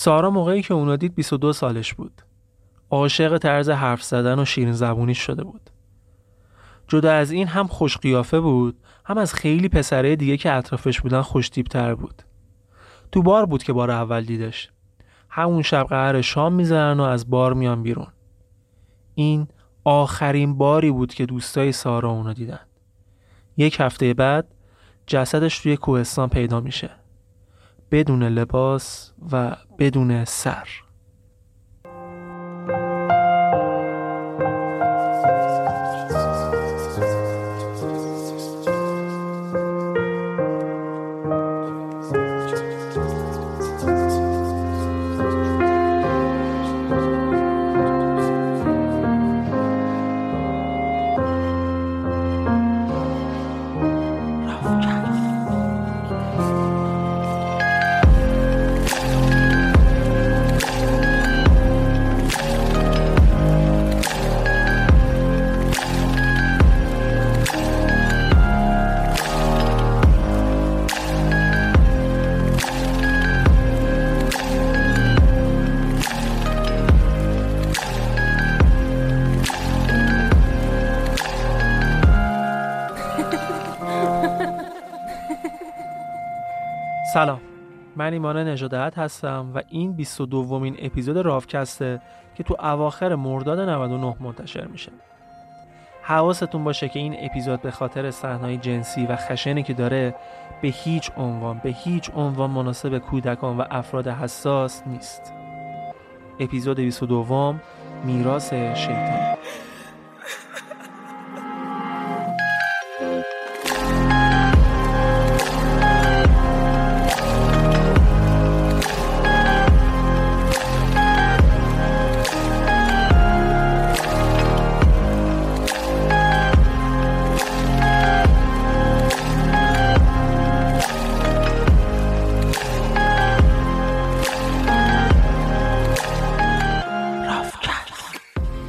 سارا موقعی که اونو دید 22 سالش بود. عاشق طرز حرف زدن و شیرین زبونی شده بود. جدا از این هم خوش قیافه بود هم از خیلی پسره دیگه که اطرافش بودن خوش تر بود. تو بار بود که بار اول دیدش. همون شب قهر شام می‌زنن و از بار میان بیرون. این آخرین باری بود که دوستای سارا اونو دیدن. یک هفته بعد جسدش توی کوهستان پیدا میشه. بدون لباس و بدون سر. سلام. من ایمان نژادت هستم و این 22 دومین اپیزود رافکسته که تو اواخر مرداد 99 منتشر میشه. حواستون باشه که این اپیزود به خاطر صحنه‌های جنسی و خشنی که داره به هیچ عنوان به هیچ عنوان مناسب کودکان و افراد حساس نیست. اپیزود 22 میراث شیطان.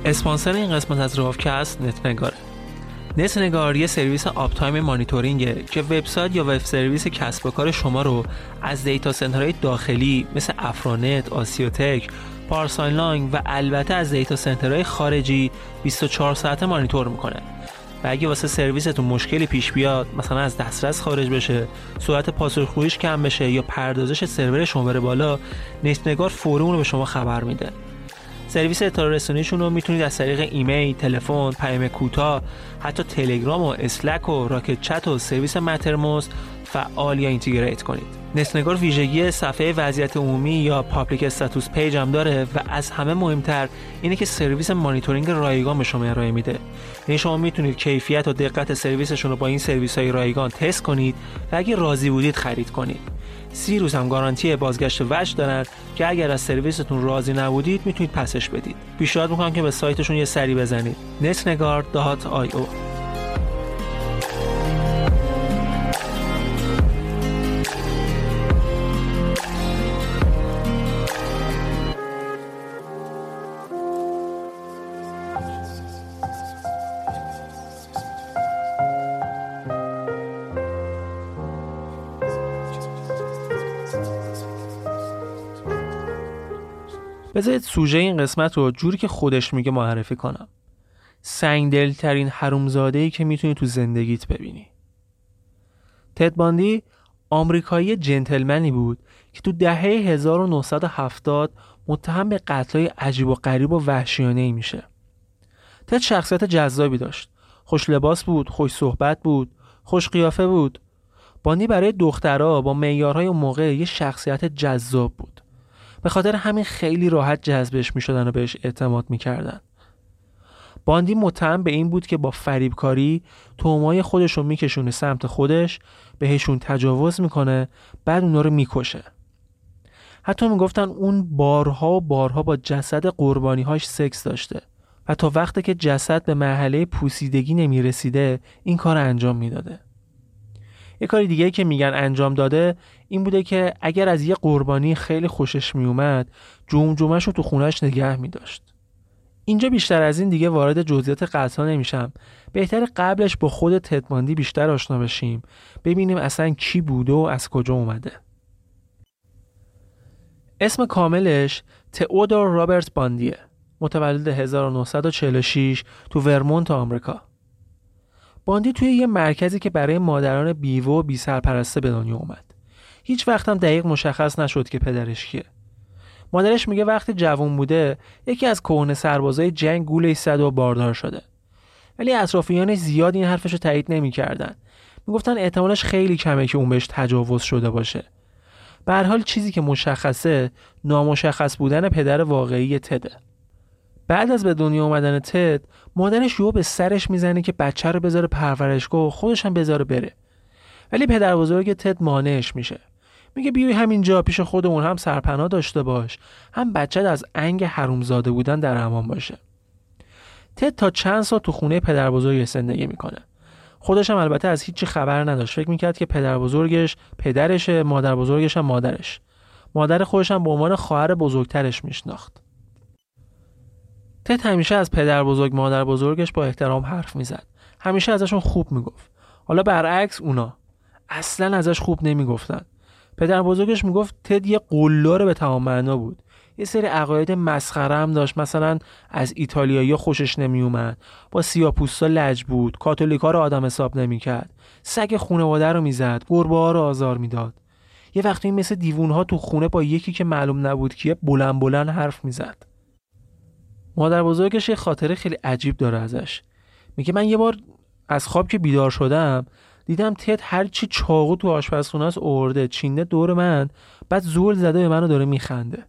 اسپانسر این قسمت از راوکست نت نگاره نت نگار یه سرویس uptime monitoring ه که وبسایت یا web service کسب و کار شما رو از data center های داخلی مثل افرانت، آسیوتک، پارس‌آنلاین و البته از data center های خارجی 24 ساعته مانیتور می‌کنه. و اگه واسه سرویستون مشکلی پیش بیاد مثلا از دسترس خارج بشه سرعت پاسخگوییش کم بشه یا پردازش سرور شما بره بالا نت نگار فوری اون رو به شما خبر میده. سرویس اطلاع رسانیشون رو می‌تونید از طریق ایمیل، تلفن، پیام کوتاه، حتی تلگرام و Slack و Rocket Chat و سرویس Mattermost فعال یا integrate کنید. نت نگار ویژگی صفحه وضعیت عمومی یا public status page هم داره و از همه مهمتر اینه که سرویس مانیتورینگ رایگان به شما ارائه میده. یعنی شما می‌تونید کیفیت و دقت سرویسشون رو با این سرویس های رایگان تست کنید و اگه راضی بودید خرید کنید. سی روز هم گارانتی بازگشت وجه دارن که اگر از سرویستون راضی نبودید می‌تونید پسش بدید. پیشنهاد می‌کنم که به سایتشون یه سری بزنید. netnegar.io بذارید سوژه این قسمت رو جوری که خودش میگه معرفی کنم. سنگدل ترین حرومزاده ای که می‌تونی تو زندگیت ببینی. تد باندی آمریکایی جنتلمنی بود که تو دهه 1970 متهم به قتلای عجیب و غریب و وحشیانه ای میشه. تد شخصیت جذابی داشت. خوش لباس بود خوش صحبت بود خوش قیافه بود. باندی برای دخترها با معیارهای موقع یه شخصیت جذاب بود. به خاطر همین خیلی راحت جذبش می‌شدن و بهش اعتماد می‌کردن. باندی متهم به این بود که با فریبکاری تومای خودش رو میکشونه سمت خودش بهشون تجاوز می‌کنه بعد اونا رو می‌کشه. حتی می‌گفتن اون بارها و بارها با جسد قربانیهاش سکس داشته و تا وقتی که جسد به مرحله پوسیدگی نمی‌رسیده این کار انجام می‌داده. یه کاری دیگه که میگن انجام داده این بوده که اگر از یه قربانی خیلی خوشش میومد جمجمش رو تو خونش نگه میداشت. اینجا بیشتر از این دیگه وارد جزئیات قطعا نمیشم. بهتر قبلش با خود تدماندی بیشتر آشنا بشیم ببینیم اصلا کی بوده و از کجا اومده. اسم کاملش تئودور رابرت باندیه متولد 1946 تو ورمونت آمریکا. باندی توی یه مرکزی که برای مادران بیوه و بی سرپرسته به دنیا اومد. هیچ هم دقیق مشخص نشد که پدرش کیه. مادرش میگه وقتی جوان بوده یکی از کهنه سربازای جنگ گوله زد و باردار شده. ولی اطرافیانش زیاد این حرفش رو تایید نمی‌کردن. می‌گفتن احتمالش خیلی کمه که اون بهش تجاوز شده باشه. به حال چیزی که مشخصه نامشخص بودن پدر واقعی تده بعد از به دنیا اومدن تد مادرش یهو به سرش می‌زنه که بچه رو بذاره پرورشگاه و خودش هم بذاره بره. ولی پدر بزرگ تد مانعش میشه. میگه بیوی همینجا پیش خودمون هم سرپناه داشته باش هم بچه از انگ حرومزاده بودن در امان باشه. تد تا چند سال تو خونه پدر بزرگ زندگی می‌کنه. خودش هم البته از هیچی خبر نداشت. فکر می‌کرد که پدر بزرگش پدرشه مادر بزرگش هم مادرش. مادر خودش هم به عنوان خواهر بزرگترش میشناخت. تد همیشه از پدر بزرگ مادر بزرگش با احترام حرف می‌زد. همیشه ازشون خوب می‌گفت. حالا برعکس اونا. اصلا ازش خوب نمی‌گفتن. پدر بزرگش می‌گفت تد یه قلاره به تمام معنا بود. یه سری عقاید مسخره هم داشت. مثلا از ایتالیایی خوشش نمیومد با سیاپوستا لج بود. کاتولیکا رو آدم حساب نمی‌کرد. سگ خانواده رو می‌زد. گربه ها رو آزار می‌داد. یه وقتی مثل دیوون ها تو خونه با یکی که معلوم نبود کیه بلند بلند حرف می‌زد. مادر بزرگش یه خاطره خیلی عجیب داره ازش. میگه من یه بار از خواب که بیدار شدم دیدم تد هر چی چاقو تو آشپزخونه است اورده چینه دور من. بعد زول زده به منو داره میخنده.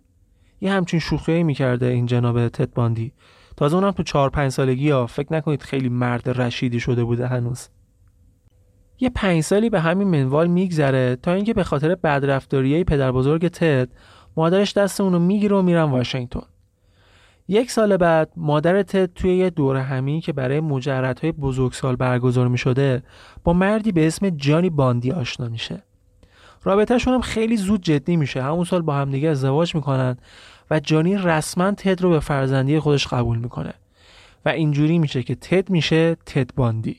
یه همچین شوخی می‌کرده این جناب تد باندی. تازه اونم تو چهار پنج سالگی ها. فکر نکنید خیلی مرد رشیدی شده بوده هنوز. یه پنج سالی به همین منوال میگذره تا اینکه به خاطر بدرفتاریای پدر بزرگ تد مادرش دست اونو می‌گیره و میرن واشنگتن. یک سال بعد مادر تد توی یه دور همی که برای مجردهای بزرگسال برگزار می شده با مردی به اسم جانی باندی آشنا میشه. رابطهشون هم خیلی زود جدی میشه. همون سال با همدیگه ازدواج می‌کنن و جانی رسما تد رو به فرزندی خودش قبول می‌کنه و اینجوری میشه که تد میشه تد باندی.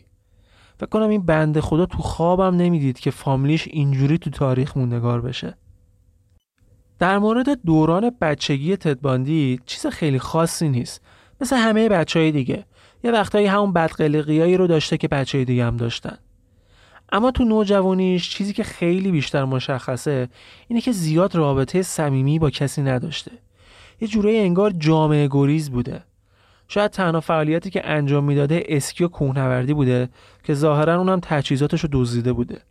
فکر کنم این بنده خدا تو خوابم نمی‌دید که فامیلیش اینجوری تو تاریخ موندگار بشه. در مورد دوران بچگی تدباندی چیز خیلی خاصی نیست. مثل همه بچه های دیگه. یه وقتایی همون بدقلقیایی رو داشته که بچه های دیگه هم داشتن. اما تو نوجوانیش چیزی که خیلی بیشتر مشخصه اینه که زیاد رابطه صمیمی با کسی نداشته. یه جوره انگار جامعه گریز بوده. شاید تنها فعالیتی که انجام می‌داده اسکی و کوهنوردی بوده که ظاهرا اونم تجهیزاتش رو دزدیده بوده.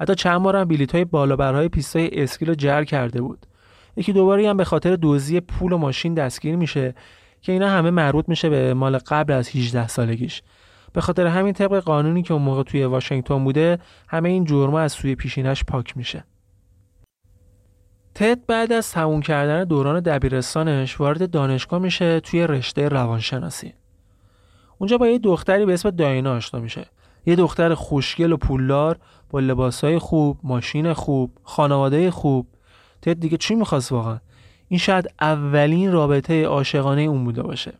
حتی چند بار هم بلیط های بالابرهای پیستای اسکی رو جر کرده بود. یکی دوباری هم به خاطر دزدی پول و ماشین دستگیر میشه که اینا همه مربوط میشه به مال قبل از 18 سالگیش. به خاطر همین طبق قانونی که اون موقع توی واشنگتن بوده همه این جرم‌ها از سوی پیشینش پاک میشه. تد بعد از تموم کردن دوران دبیرستانش وارد دانشگاه میشه توی رشته روانشناسی. اونجا با یه دختری به اسم داینا آشنا میشه. یه دختر خوشگل و پولدار با لباسای خوب، ماشین خوب، خانواده خوب. تد دیگه چی می‌خواست واقعا؟ این شاید اولین رابطه عاشقانه اون بوده باشه.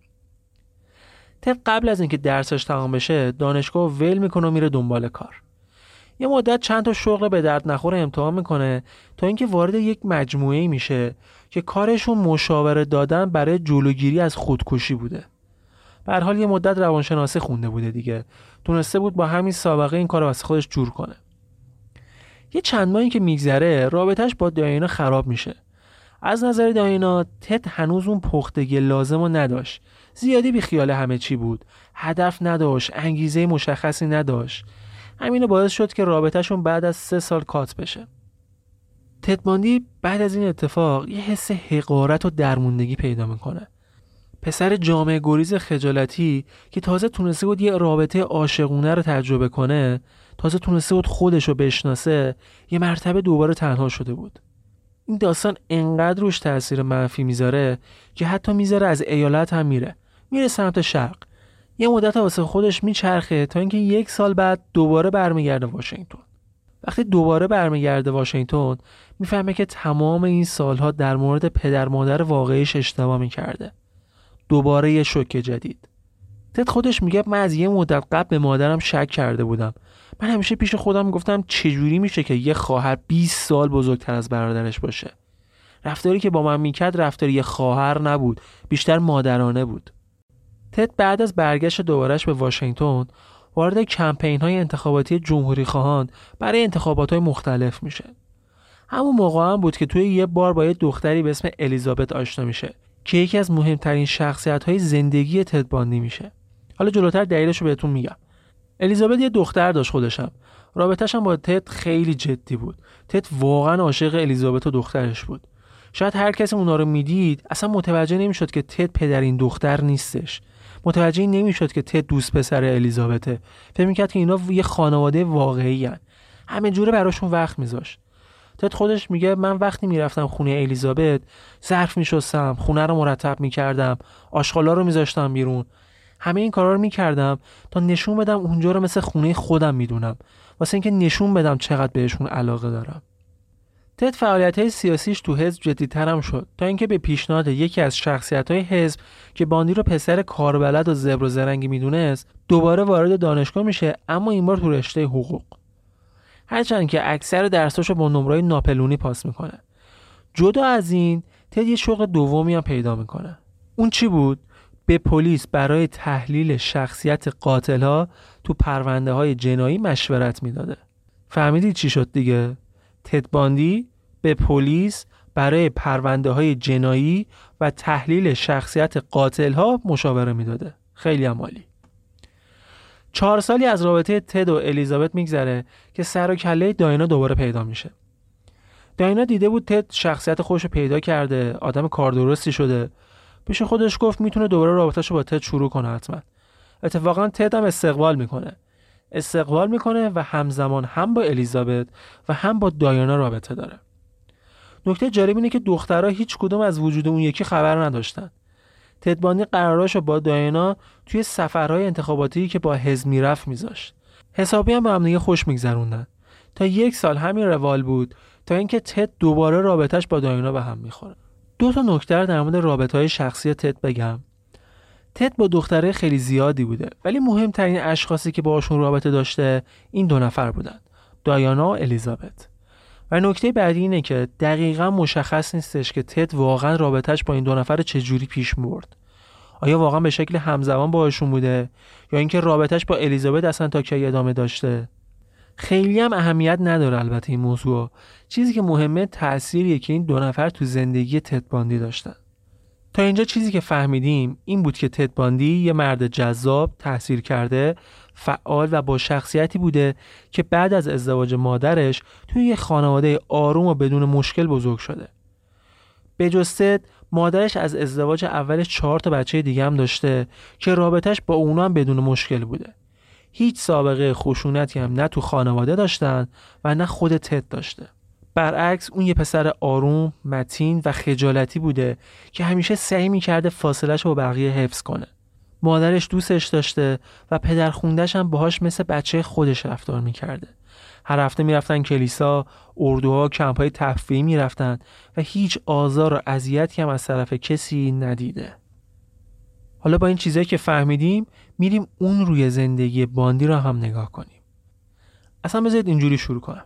تد قبل از اینکه درسش تمام بشه دانشگاه ول می‌کنه و میره دنبال کار. یه مدت چند تا شغل به درد نخور امتحان می‌کنه تا اینکه وارد یک مجموعه میشه که کارشون مشاوره دادن برای جلوگیری از خودکشی بوده. به حال یه مدت روانشناسی خونده بوده دیگه. تونسته بود با همین سابقه این کار واسه خودش جور کنه. یه چند ماهی که میگذره رابطهش با داینا خراب میشه. از نظر داینا تد هنوز اون پختگی لازم رو نداشت. زیادی بی خیال همه چی بود. هدف نداشت انگیزه مشخصی نداشت. همینو باعث شد که رابطهشون بعد از سه سال کات بشه. تدماندی بعد از این اتفاق یه حس حقارت و درموندگی پیدا می‌کنه. پسر جامعه گریز خجالتی که تازه تونسته بود یه رابطه عاشقونه رو تجربه کنه تازه تونسته بود خودش رو بشناسه یه مرتبه دوباره تنها شده بود. این داستان انقدر روش تاثیر منفی می‌ذاره که حتی می‌ذاره از ایالت هم میره میره سمت شرق. یه مدت واسه خودش میچرخه تا اینکه یک سال بعد دوباره برمیگرده واشنگتن. وقتی دوباره برمیگرده واشنگتن می‌فهمه که تمام این سالها در مورد پدر مادر واقعیش اشتباه می‌کرده. دوباره یه شوک جدید. تد خودش میگه من از یه مدت قبل به مادرم شک کرده بودم. من همیشه پیش خودم گفتم چجوری میشه که یه خواهر 20 سال بزرگتر از برادرش باشه؟ رفتاری که با من می‌کرد رفتاری یه خواهر نبود بیشتر مادرانه بود. تد بعد از برگشت دوبارش به واشنگتن وارد کمپین های انتخاباتی جمهوری خواهان برای انتخابات های مختلف میشه. همون موقع هم بود که توی یه بار با یه دختری به اسم الیزابت آشنا میشه. که یکی از مهمترین شخصیت های زندگی تد باندی میشه. حالا جلوتر دلیلش رو بهتون میگم. الیزابت یه دختر داشت خودشم. رابطهش هم با تد خیلی جدی بود. تد واقعا عاشق الیزابت و دخترش بود. شاید هر کسی اونا رو می‌دید اصلا متوجه نمی‌شد که تد پدر این دختر نیستش. متوجه نمی‌شد که تد دوست پسر الیزابته. فکر می‌کرد که اینا یه خانواده واقعی هن. همه جوره براشون وقت میذاشت. تد خودش میگه من وقتی می‌رفتم خونه الیزابت ظرف میشستم خونه رو مرتب می‌کردم آشغالا رو میذاشتم بیرون. همه این کارا رو می‌کردم تا نشون بدم اونجا رو مثل خونه خودم می‌دونم. واسه اینکه نشون بدم چقدر بهشون علاقه دارم. تد فعالیت های سیاسیش تو حزب جدیتر هم شد تا اینکه به پیشنهاد یکی از شخصیت های حزب که باندی رو پسر کاربلد و زبر و زرنگی می‌دونست دوباره وارد دانشگاه میشه اما این بار تو رشته حقوق. هرچند که اکثر درساشو با نمرای ناپلونی پاس می‌کنه. جدا از این تد یه شغل دومی هم پیدا می‌کنه. اون چی بود؟ به پلیس برای تحلیل شخصیت قاتل تو پرونده های جنایی مشورت می‌داده. فهمیدید چی شد دیگه؟ تدباندی به پلیس برای پرونده های جنایی و تحلیل شخصیت قاتل ها مشاوره می‌داده. خیلی عمالی چهار سالی از رابطه تد و الیزابت میگذره که سر و کله داینا دوباره پیدا میشه. داینا دیده بود تد شخصیت خودش پیدا کرده آدم کار درستی شده. پیش خودش گفت می‌تونه دوباره رابطهش با تد شروع کنه حتما. اتفاقا تد هم استقبال می‌کنه. استقبال می‌کنه و همزمان هم با الیزابت و هم با دایانا رابطه داره. نکته جالب اینه که دخترها هیچ کدوم از وجود اون یکی خبر نداشتن. تدبانی قراراشو با دایانا توی سفرهای انتخاباتی که با حزب می‌رفت میذاشت. حسابی هم با هم دیگه خوش میگذروندن. تا یک سال همین روال بود تا اینکه تد دوباره رابطهش با دایانا به هم می‌خوره. دو تا نکته در مورد رابطه های شخصی تد بگم. تد با دختره خیلی زیادی بوده ولی مهمترین اشخاصی که باشون رابطه داشته این دو نفر بودن دایانا و الیزابت. نکته بعدی اینه که دقیقا مشخص نیستش که تد واقعا رابطهش با این دو نفر چجوری پیش مرد آیا واقعا به شکل همزمان باهاشون بوده یا اینکه رابطهش با الیزابت اصلا تا کی ادامه داشته؟ خیلی هم اهمیت نداره البته این موضوع. چیزی که مهمه تأثیریه که این دو نفر تو زندگی تد باندی داشتن. تا اینجا چیزی که فهمیدیم این بود که تد باندی یه مرد جذاب تحصیل کرده فعال و با شخصیتی بوده که بعد از ازدواج مادرش توی یه خانواده آروم و بدون مشکل بزرگ شده. به جستد مادرش از ازدواج اولش چهار تا بچه دیگه هم داشته که رابطش با اونا هم بدون مشکل بوده. هیچ سابقه خشونتی هم نه تو خانواده داشتن و نه خود تد داشته. برعکس اون یه پسر آروم، متین و خجالتی بوده که همیشه سعی می‌کرده فاصلش رو با بقیه حفظ کنه. مادرش دوستش داشته و پدر خوندش هم باهاش مثل بچه خودش رفتار می‌کرده. هر هفته می‌رفتن کلیسا، اردوها، کمپ های تفریحی می‌رفتن و هیچ آزار و اذیتی هم از طرف کسی ندیده. حالا با این چیزایی که فهمیدیم میریم اون روی زندگی باندی را هم نگاه کنیم. اصلا بذارید اینجوری شروع کنم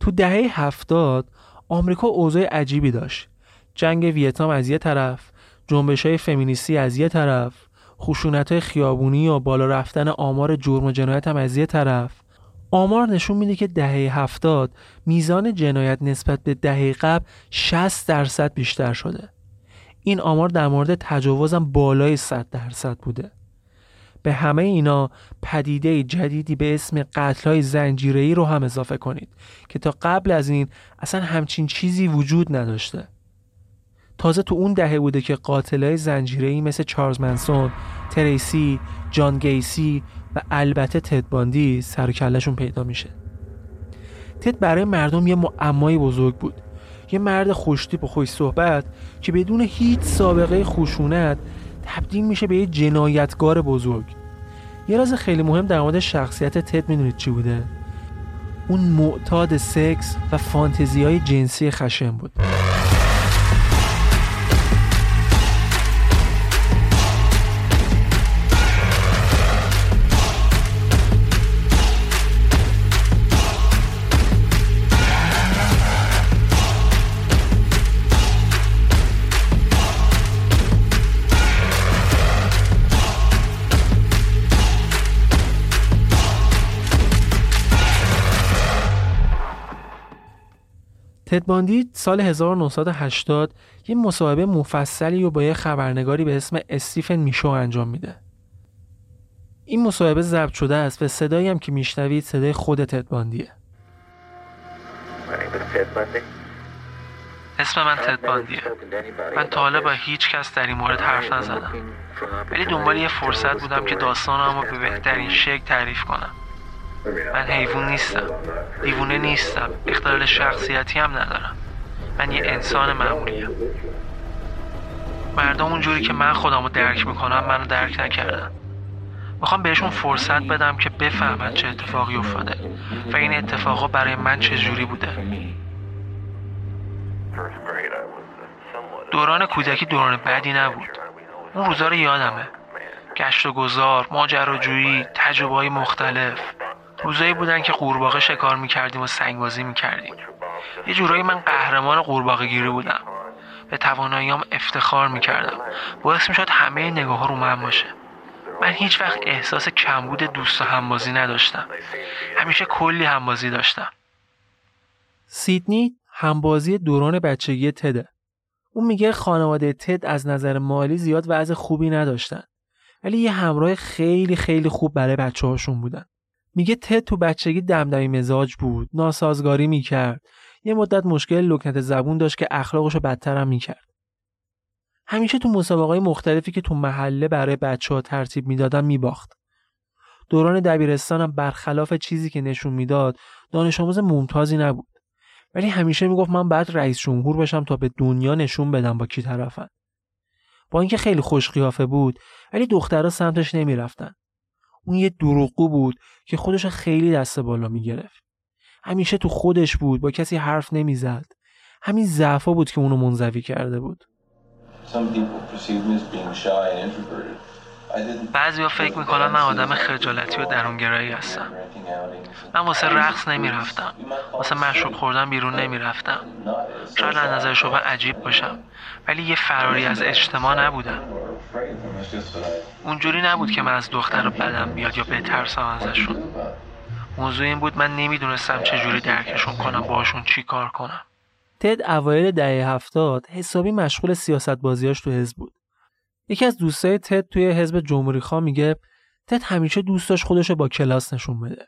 تو دهه هفتاد آمریکا اوضاع عجیبی داشت جنگ ویتنام از یه طرف جنبش های فمینیستی از یه طرف خشونت های خیابونی و بالا رفتن آمار جرم و جنایت هم از یه طرف. آمار نشون میده که دهه هفتاد میزان جنایت نسبت به دهه قبل 60 درصد بیشتر شده. این آمار در مورد تجاوزم بالای 100 درصد بوده. به همه اینا پدیده جدیدی به اسم قتلهای زنجیره‌ای رو هم اضافه کنید که تا قبل از این اصلا همچین چیزی وجود نداشته. تازه تو اون دهه بوده که قاتلای زنجیره‌ای مثل چارلز منسون، تریسی، جان گیسی و البته تد باندی سر پیدا میشه. تد برای مردم یه معمای بزرگ بود. یه مرد خوشتیپ و خوش صحبت که بدون هیچ سابقه خشونت تبدیل میشه به یه جنایتگار بزرگ. یه راز خیلی مهم در مورد شخصیت تد می‌دونید چی بوده؟ اون معتاد سکس و فانتزی های جنسی خشم بود. تد سال 1980 یه مصاحبه مفصلی رو با یه خبرنگاری به اسم استیفن میشو انجام میده. این مصاحبه ضبط شده است و صدایی هم که میشنوید صدای خود تد اسم من تد باندیه. من تا حالا با هیچ کس در این مورد حرف نزدم. ولی دنبال یه فرصت بودم که داستانم رو به بهترین شکل تعریف کنم. من حیوان نیستم. دیوونه نیستم. اختلال شخصیتی هم ندارم. من یه انسان معمولیم. مردم اونجوری که من خودم رو درک می‌کنم منو درک نکردن. می‌خوام بهشون فرصت بدم که بفهمن چه اتفاقی افتاده و این اتفاقا برای من چه جوری بوده. دوران کودکی دوران بدی نبود. اون روزا رو یادمه. گشت و گذار ماجراجویی تجربه های مختلف. روزایی بودن که قورباغه شکار می‌کردیم و سنگبازی می‌کردیم. یه جورایی من قهرمان قورباغه گیری بودم. به تواناییام افتخار می‌کردم. باعث می‌شد همه نگاه ها رو من باشه. من هیچ وقت احساس کمبود دوست و همبازی نداشتم. همیشه کلی همبازی داشتم. سیدنی همبازی دوران بچگی تده اون میگه خانواده تد از نظر مالی زیاد وضع خوبی نداشتن. ولی یه همراه خیلی خیلی خوب برای بچه هاشون بودن. میگه تد تو بچگی دمدمی مزاج بود ناسازگاری می‌کرد. یه مدت مشکل لکنت زبون داشت که اخلاقش رو بدتر هم می‌کرد. همیشه تو مسابقه مختلفی که تو محله برای بچه ها ترتیب می‌دادن میباخت. دوران دبیرستانم برخلاف چیزی که نشون می‌داد دانش آموز ممتازی نبود. ولی همیشه می‌گفت من بعد رئیس جمهور بشم تا به دنیا نشون بدم با کی طرفن. با اینکه خیلی خوش قیافه بود ولی دخترها سمتش نمی‌رفتن. اون یه دروغگو بود که خودش خیلی دست بالا می‌گرفت. همیشه تو خودش بود با کسی حرف نمی‌زد. همین ضعفا بود که اونو منزوی کرده بود. بعضی ها فکر می‌کنن من آدم خجالتی و درونگرایی هستم. من واسه رقص نمی‌رفتم. واسه مشروب خوردن بیرون نمی‌رفتم. شاید از نظر شما عجیب باشم. ولی یه فراری از اجتماع نبودم اونجوری نبود که من از دختر بدم بیاد یا بترسم ازشون. موضوع این بود من نمی‌دونستم چجوری درکشون کنم باشون چی کار کنم. تد اوایل دهه هفتاد حسابی مشغول سیاست بازیاش تو حزب بود. یکی از دوستای تد توی حزب جمهوری خواه میگه تد همیشه دوست داشت خودشو با کلاس نشون بده.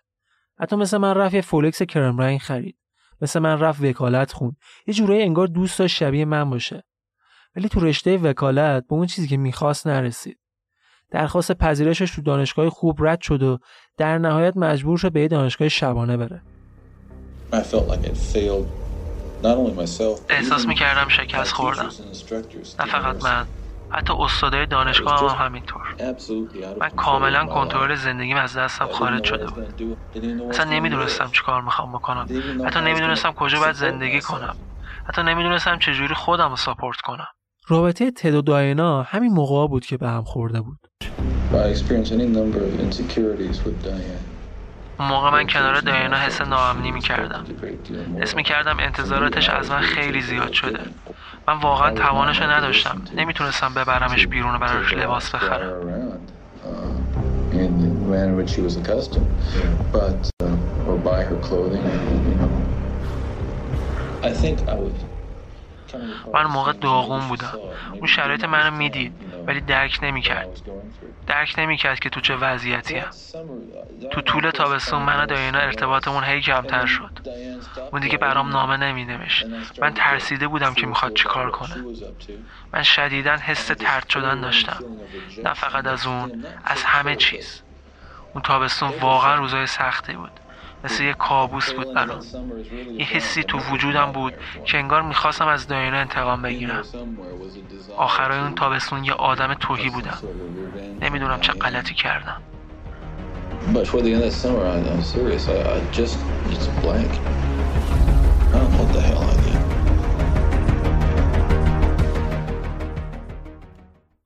حتی مثل من رفت یه فولکس کرم رنگ خرید. مثل من رفت وکالت خون. یه جورایی انگار دوست داشت شبیه من باشه. ولی تو رشته وکالت به اون چیزی که می‌خواست نرسید. درخواست پذیرشش تو دانشگاه خوب رد شد و در نهایت مجبور شد به یه دانشگاه شبانه بره. احساس می‌کردم شکست خوردم. نه فقط من حتی استادای دانشگاه هم همینطور. من کاملا کنترل زندگیم از دستم خارج شده بود. اصلا نمی‌دونستم چی کار می‌خوام بکنم. حتی نمی‌دونستم کجا باید زندگی کنم. حتی نمی‌دونستم چجوری خودم رو ساپورت کنم. رابطه تد و داینا همین موقع بود که به هم خورده بود. اون موقع من کنار دایانا حس ناامنی می‌کردم. حس می‌کردم انتظاراتش از من خیلی زیاد شده. من واقعا توانش نداشتم. نمی‌تونستم ببرمش بیرون و براش لباس بخرم. من موقع داغون بودم. اون شرایط منو می‌دید ولی درک نمی‌کرد. درک نمی‌کرد که تو چه وضعیتی هم. تو طول تابستون من و داینا ارتباطمون هی کمتر شد. اون دیگه برام نامه نمیدمش من ترسیده بودم که می‌خواد چیکار کنه. من شدیدا حس ترد شدن داشتم. نه فقط از اون از همه چیز. اون تابستون واقعا روزای سختی بود. مثل یه کابوس بود برام یه حسی تو وجودم بود که انگار می‌خواستم از داینا انتقام بگیرم آخرای اون تابستون یه آدم توهی بودم نمی‌دونم چه غلطی کردم But for the end of the summer, I, I'm serious. I, I just, it's blank. I don't know what the hell I did.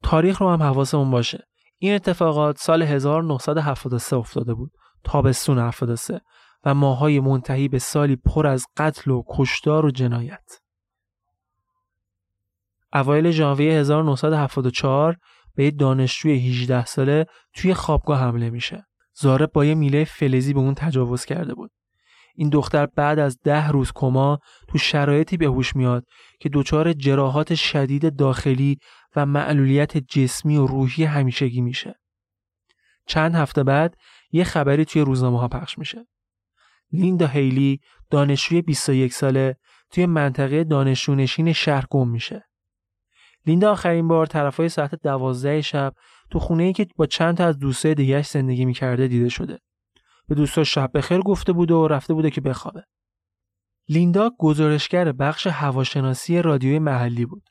تاریخ رو هم حواسمون باشه. این اتفاقات سال 1973 افتاده بود. تابستون 73 و ماهای منتهی به سالی پر از قتل و کشتار و جنایت. اوایل ژانویه 1974 به یه دانشجوی 18 ساله توی خوابگاه حمله میشه. زارب با یه میله فلزی به اون تجاوز کرده بود. این دختر بعد از ده روز کما تو شرایطی به هوش میاد که دچار جراحات شدید داخلی و معلولیت جسمی و روحی همیشگی میشه. چند هفته بعد یه خبری توی روزنامه ها پخش میشه. لیندا هیلی دانشجوی 21 ساله توی منطقه دانشجونشین شهر گم میشه. لیندا آخرین بار طرفای ساعت دوازده شب تو خونه ای که با چند تا از دوستای دیگهش زندگی می‌کرده دیده شده. به دوستاش شب بخیر گفته بوده و رفته بوده که بخوابه. لیندا گزارشگر بخش هواشناسی رادیوی محلی بود.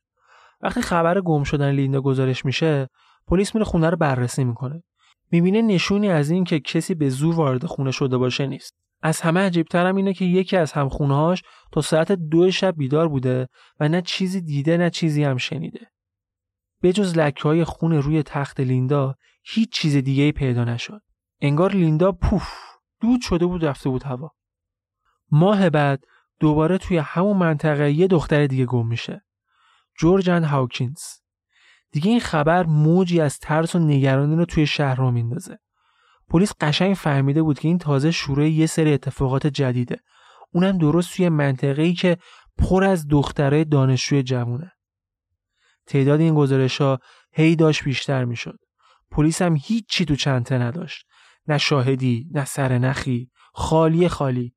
وقتی خبر گم شدن لیندا گزارش میشه، پلیس میره خونه رو بررسی می‌کنه. می‌بینه نشونی از این که کسی به زور وارد خونه شده باشه نیست. از همه عجیبترم اینه که یکی از همخونهاش تا ساعت دو شب بیدار بوده و نه چیزی دیده نه چیزی هم شنیده. به جز لکه های خون روی تخت لیندا هیچ چیز دیگه ای پیدا نشد. انگار لیندا پوف دود شده بود رفته بود هوا. ماه بعد دوباره توی همون منطقه یه دختر دیگه گم میشه. جورجن هاوکینز. دیگه این خبر موجی از ترس و نگرانی رو توی شهر رو میندازه. پلیس قشنگ فهمیده بود که این تازه شروع یه سری اتفاقات جدیده. اونم درست توی منطقه‌ای که پر از دخترای دانشجوی جوونه. تعداد این گزارش ها هی داشت بیشتر می‌شد. پلیس هم هیچی تو چنته نداشت. نه شاهدی، نه سرنخی، خالی خالی.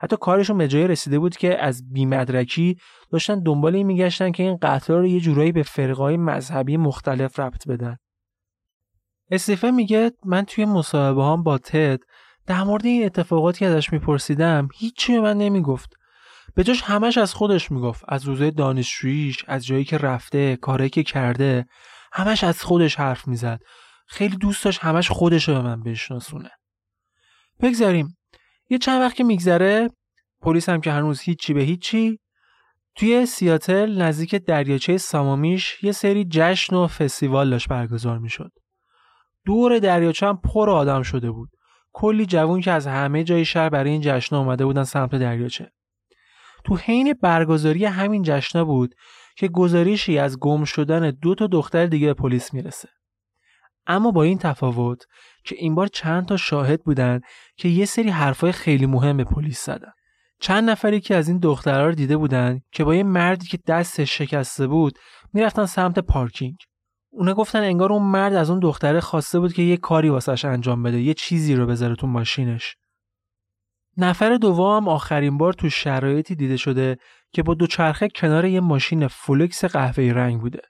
حتی کارشون به جای رسیده بود که از بیمدرکی داشتن دنبال این میگشتن که این قتل رو یه جورایی به فرقای مذهبی مختلف ربط بدن. استیفن میگه من توی مصاحبه هم با تد در مورد این اتفاقاتی که ازش میپرسیدم هیچی من نمی‌گفت. به جاش همش از خودش می‌گفت. از روزای دانشجوییش از جایی که رفته کاری که کرده همش از خودش حرف می‌زد. خیلی دوست داشت همش خودش رو به من بشناسونه. بگذاریم. یه چند وقت که میگذره پلیس هم که هنوز هیچی به هیچی توی سیاتل نزدیک دریاچه سامامیش یه سری جشن و فستیوال داشت برگزار می‌شد. دور دریاچه هم پر آدم شده بود. کلی جوون که از همه جای شهر برای این جشن اومده بودن سمت دریاچه. تو حین برگزاری همین جشن بود که گزارشی از گم شدن دو تا دختر دیگه به پلیس می‌رسه. اما با این تفاوت که این بار چند تا شاهد بودن که یه سری حرفای خیلی مهم به پلیس زدن. چند نفری که از این دخترها رو دیده بودن که با یه مردی که دستش شکسته بود می‌رفتن سمت پارکینگ. اونا گفتن انگار اون مرد از اون دختره خواسته بود که یه کاری واسش انجام بده یه چیزی رو بذاره تو ماشینش. نفر دوم آخرین بار تو شرایطی دیده شده که با دوچرخه کنار یه ماشین فولکس قهوه‌ای رنگ بوده.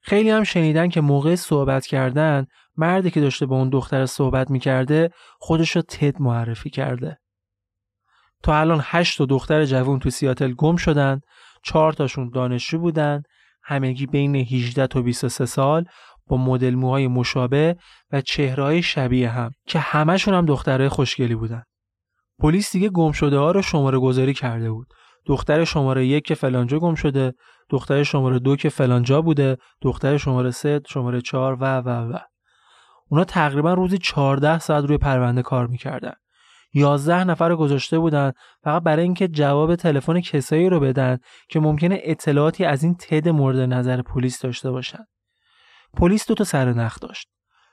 خیلی هم شنیدن که موقع صحبت کردن مردی که داشته با اون دختر صحبت می‌کرده خودش رو تد معرفی کرده. تا الان هشت دختر جوون تو سیاتل گم شدن چهار تاشون دانشجو بودن همگی بین 18 تا 23 سال با مدل موهای مشابه و چهرهای شبیه هم که همشون هم دخترای خوشگلی بودن. پلیس دیگه گم شده ها رو شماره گذاری کرده بود. دختر شماره یک که فلانجا گم شده، دختر شماره دو که فلانجا بوده، دختر شماره سه، شماره چهار و و و. اونا تقریبا روزی 14 ساعت روی پرونده کار می‌کردن. 11 نفر رو گذاشته بودن فقط برای اینکه جواب تلفن کسایی رو بدن که ممکنه اطلاعاتی از این تد مورد نظر پلیس داشته باشن. پلیس دو تا سر نخ داشت.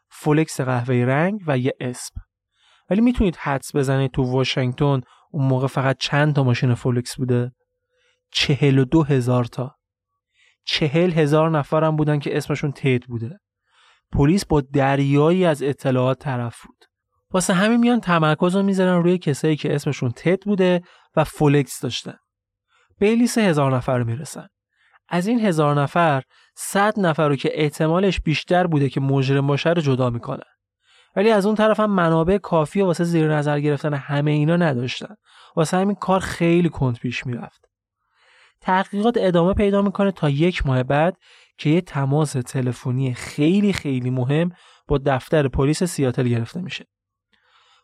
فولکس قهوه رنگ و یه اسم. ولی می‌تونید حدس بزنید تو واشنگتن اون موقع فقط چند تا ماشین فولکس بوده؟ چهل و دو هزار تا. چهل هزار نفرم بودن که اسمشون تید بوده. پلیس با دریایی از اطلاعات طرف بود. واسه همین میان تمرکز رو می‌ذارن روی کسایی که اسمشون تد بوده و فولکس داشتن. به لیست هزار نفر می‌رسن. از این هزار نفر صد نفر رو که احتمالش بیشتر بوده که مجرم باشه رو جدا می‌کنن. ولی از اون طرف هم منابع کافی و واسه زیر نظر گرفتن همه اینا نداشتن. واسه همین کار خیلی کند پیش می‌رفت. تحقیقات ادامه پیدا می‌کنه تا یک ماه بعد که یه تماس تلفنی خیلی خیلی مهم با دفتر پلیس سیاتل گرفته میشه.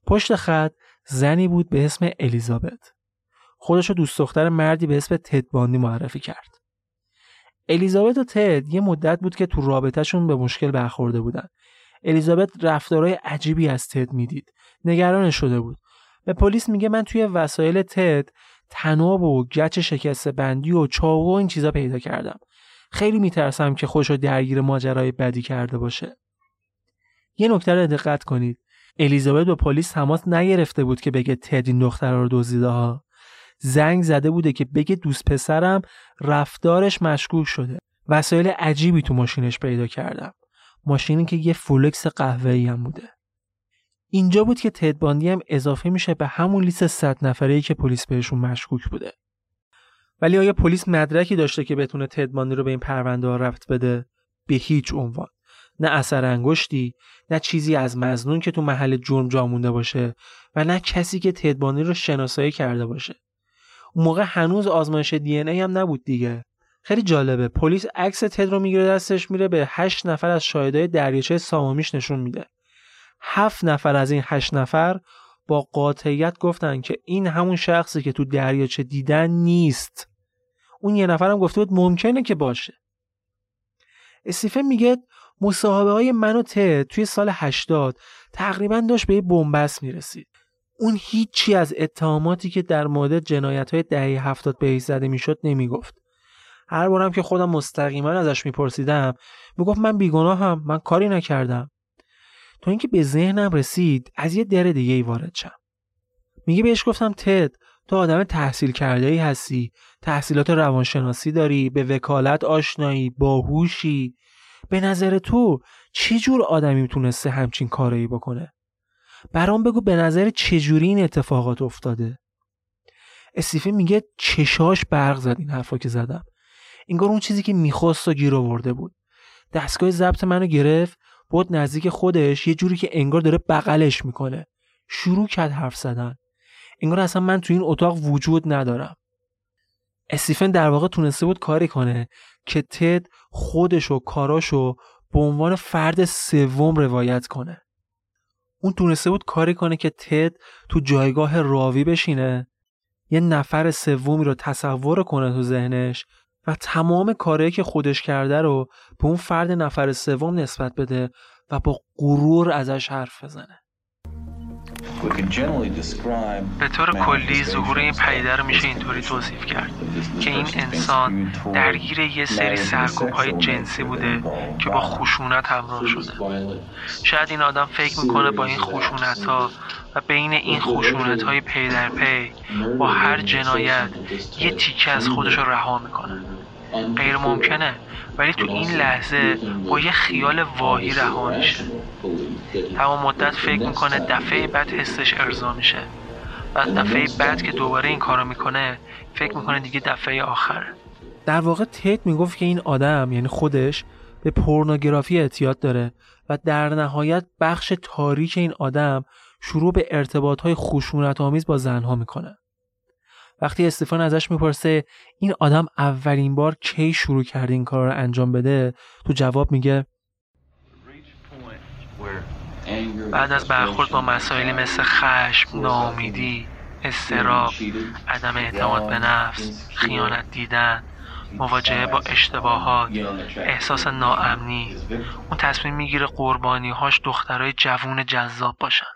پشت خط زنی بود به اسم الیزابت. خودشو دوست دختر مردی به اسم تد باندی معرفی کرد. الیزابت و تد یه مدت بود که تو رابطهشون به مشکل برخورده بودن. الیزابت رفتارهای عجیبی از تد می‌دید. نگران شده بود. به پلیس میگه من توی وسایل تد تناب و گچ شکسته بندی و چاقو و این چیزا پیدا کردم. خیلی میترسم که خودشو درگیر ماجرای بدی کرده باشه. یه نکته رو دقت کنید. الیزابت به پلیس تماس نگرفته بود که بگه تد این دختر رو دزدیده ها. زنگ زده بوده که بگه دوست پسرم رفتارش مشکوک شده. وسایل عجیبی تو ماشینش پیدا کردم. ماشینی که یه فولکس قهوه‌ای هم بوده. اینجا بود که تد باندی هم اضافه میشه به همون لیست صد نفره‌ای که پلیس بهشون مشکوک بوده. ولی آیا پلیس مدرکی داشته که بتونه تد باندی رو به این پرونده ها رفت بده؟ به هیچ عنوان. نه اثر انگشتی، نه چیزی از مزنون که تو محل جرم جا مونده باشه و نه کسی که تد باندی رو شناسایی کرده باشه. اون موقع هنوز آزمایش دی ای هم نبود دیگه. خیلی جالبه پلیس عکس تد رو می‌گیره دستش میره به هشت نفر از شاهدای دریاچه سامامیش نشون میده هفت نفر از این هشت نفر با قاطعیت گفتن که این همون شخصی که تو دریاچه دیدن نیست اون یه نفرم گفته بود ممکنه که باشه استیفن میگه مصاحبه های من و تد توی سال 80 تقریبا داشت به یه بنبست می‌رسید. اون هیچی از اتهاماتی که در مورد جنایت های دهه هفتاد به زده می‌شد نمی‌گفت. هر بارم که خودم مستقیما ازش میپرسیدم می‌گفت من بیگناهم من کاری نکردم. تا اینکه به ذهنم رسید از یه در دیگه ای وارد شم. میگه بهش گفتم تد تو آدم تحصیل کرده ای هستی تحصیلات روانشناسی داری به وکالت آشنایی باهوشی. به نظر تو چه جور آدمی می‌تونسته همچین کاری بکنه؟ برام بگو به نظر چجوری این اتفاقات افتاده؟ استیفن میگه چشاش برق زد این حرفا که زدم. انگار اون چیزی که می‌خواست و گیر آورده بود. دستگاه ضبط منو گرفت بود نزدیک خودش یه جوری که انگار داره بغلش می‌کنه. شروع کرد حرف زدن. انگار اصلا من تو این اتاق وجود ندارم. استیفن در واقع تونسته بود کاری کنه که تد خودش و کاراشو به عنوان فرد سوم روایت کنه. اون تونسته بود کاری کنه که تد تو جایگاه راوی بشینه یه نفر سومی رو تصور کنه تو ذهنش و تمام کارهایی که خودش کرده رو به اون فرد نفر سوم نسبت بده و با غرور ازش حرف بزنه. به طور کلی ظهور این پیده رو میشه اینطوری توصیف کرد که این انسان درگیر یه سری سرکوب های جنسی بوده که با خشونت همراه شده. شاید این آدم فکر می‌کنه با این خشونت ها و بین این خشونت های پی در پی با هر جنایت یه تیکه از خودش رو رها می‌کنه. غیر ممکنه ولی تو این لحظه با یه خیال واهی رها میشه. تمام مدت فکر می‌کنه دفعه بعد حسش ارضا میشه. و دفعه بعد که دوباره این کارو می‌کنه فکر می‌کنه دیگه دفعه آخره در واقع تیت می‌گفت که این آدم یعنی خودش به پورنوگرافی اعتیاد داره و در نهایت بخش تاریک این آدم شروع به ارتباط های خشونت آمیز با زنها می‌کنه. وقتی استفان ازش می‌پرسه این آدم اولین بار کی شروع کرده این کار رو انجام بده تو جواب میگه بعد از برخورد با مسائلی مثل خشم، ناامیدی، استراب، عدم اعتماد به نفس، خیانت دیدن، مواجهه با اشتباهات، احساس ناامنی، اون تصمیم می‌گیره قربانی هاش دخترای جوون جذاب باشن.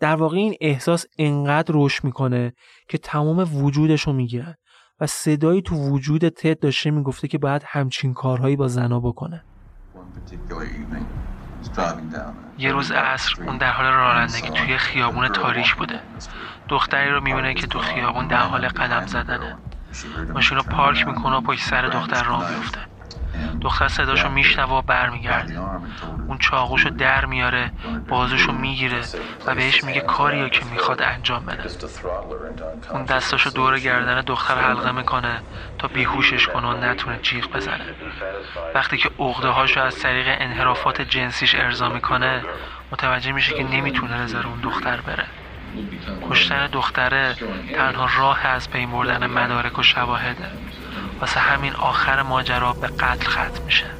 در واقع این احساس انقدر رشد می‌کنه که تمام وجودش رو می‌گیرن و صدایی تو وجود تد داشته می‌گفته که باید همچین کارهایی با زنا بکنه. یه روز عصر اون در حال رانندگی توی خیابون تاریک بوده. دختری رو می‌بینه که تو خیابون در حال قدم زدنه. ماشین رو پارک می‌کنه و پشت سر دختر راه میفته دختر صداشو میشنوه و برمیگرده. اون چاقوشو در میاره بازوشو می‌گیره و بهش میگه کاریو که می‌خواد انجام بده. اون دستاشو دور گردن دختر حلقه می‌کنه تا بیهوشش کنه و نتونه جیغ بزنه. وقتی که عقده هاشو از طریق انحرافات جنسیش ارضا می‌کنه متوجه میشه که نمی‌تونه نظر اون دختر بره. کشتن دختره تنها راه از بین بردن مدارک و شواهده. واسه همین آخر ماجرا به قتل ختم میشه.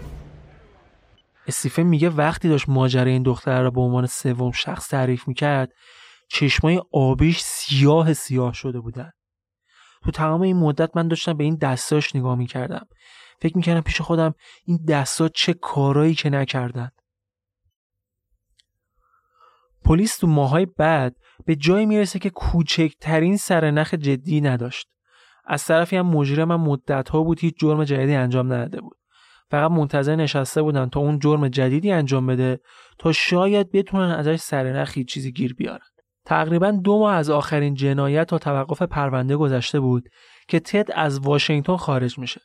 استیفن میگه وقتی داشت ماجرای این دختر رو به عنوان سوم شخص تعریف می‌کرد چشمای آبیش سیاه سیاه شده بودن. تو تمام این مدت من داشتم به این دستاش نگاه می‌کردم. فکر می‌کردم پیش خودم این دستا چه کارایی که نکردن. پلیس تو ماهای بعد به جایی می‌رسه که کوچکترین سرنخ جدی نداشت. از طرفی هم مجرم هم مدت ها بود هیچ جرم جدیدی انجام نداده بود. فقط منتظر نشسته بودن تا اون جرم جدیدی انجام بده تا شاید بتونن ازش سرنخی چیزی گیر بیارن. تقریبا دو ماه از آخرین جنایت تا توقف پرونده گذشته بود که تد از واشنگتن خارج میشه.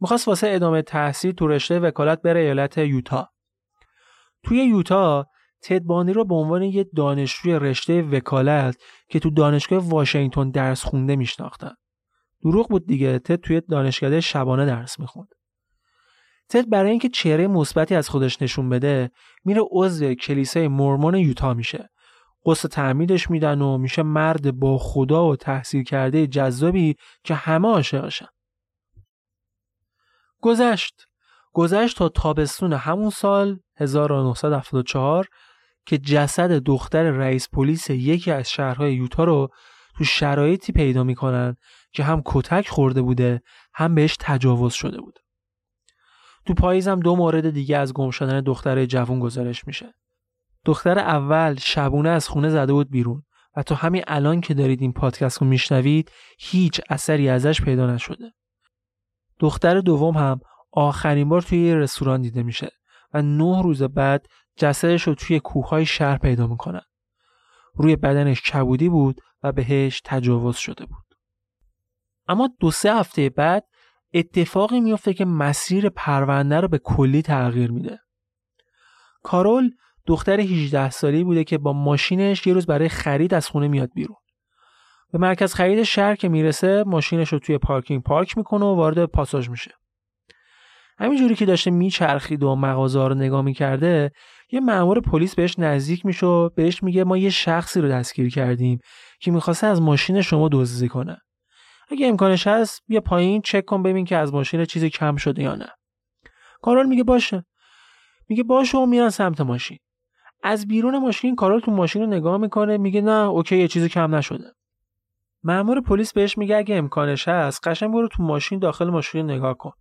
می‌خواست واسه ادامه تحصیل تو رشته وکالت بره ایالت یوتا. توی یوتا تد بانی رو به عنوان یه دانشجوی رشته وکالت که تو دانشگاه واشنگتن درس خونده میشناختن. دروغ بود دیگه. تد توی دانشکده شبانه درس می‌خوند. تد برای اینکه چهره مثبتی از خودش نشون بده میره عضو کلیسای مورمون یوتا میشه. قصد تعمیدش میدن و میشه مرد با خدا و تحصیل کرده جذابی که همه عاشقشن گذشت. گذشت تا تابستون همون سال 1974 که جسد دختر رئیس پلیس یکی از شهرهای یوتا رو تو شرایطی پیدا می‌کنن که هم کتک خورده بوده هم بهش تجاوز شده بود. تو پاییز هم دو مورد دیگه از گم شدن دختر جوون گزارش میشه. دختر اول شبونه از خونه زده بود بیرون و تا همین الان که دارید این پادکست رو میشنوید هیچ اثری ازش پیدا نشده. دختر دوم هم آخرین بار توی یه رستوران دیده میشه و نه روز بعد جسدش رو توی کوههای شهر پیدا می‌کنن. روی بدنش کبودی بود و بهش تجاوز شده بود. اما دو سه هفته بعد اتفاقی میفته که مسیر پرونده رو به کلی تغییر میده. کارول دختر 18 سالی بوده که با ماشینش یه روز برای خرید از خونه میاد بیرون. به مرکز خرید شهر که می‌رسه ماشینش رو توی پارکینگ پارک می‌کنه و وارد پاساژ میشه. همینجوری که داشته میچرخید و مغازه رو نگاه می‌کرده یه مأمور پلیس بهش نزدیک میشه و بهش میگه ما یه شخصی رو دستگیر کردیم که می‌خواسته از ماشین شما دزدی کنه اگه امکانش هست بیا پایین چک کن ببین که از ماشین چیزی کم شده یا نه. کارول میگه باشه. میگه باشه و میرن سمت ماشین. از بیرون ماشین کارول تو ماشین رو نگاه می‌کنه میگه نه اوکی یه چیزی کم نشده. مأمور پلیس بهش میگه اگه امکانش هست قشنگ برو تو ماشین داخل ماشین نگاه کن.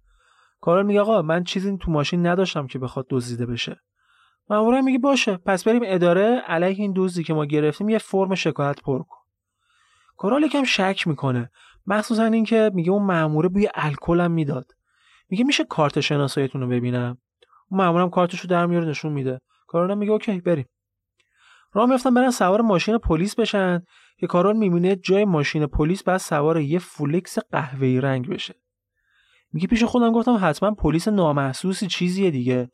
کارول میگه آقا من چیزی تو ماشین نداشتم که بخواد دزدیده بشه. مأمورم میگه باشه پس بریم اداره علیه این دزدی که ما گرفتیم یه فرم شکایت پر کن. کارول یکم شک می‌کنه. مخصوصا اینکه میگه اون ماموره بوی الکل هم می‌داد. میگه میشه کارت شناساییتون رو ببینم؟ اون مامورم کارتش رو در میاره نشون میده. کارول میگه OK بریم. راه میفتن برن سوار ماشین پلیس بشن. که کارول می‌بینه جای ماشین پلیس باید سوار یه فولکس قهوه‌ای رنگ بشه. میگه پیش خودم گفتم حتما پلیس نامحسوسی چیزیه دیگه.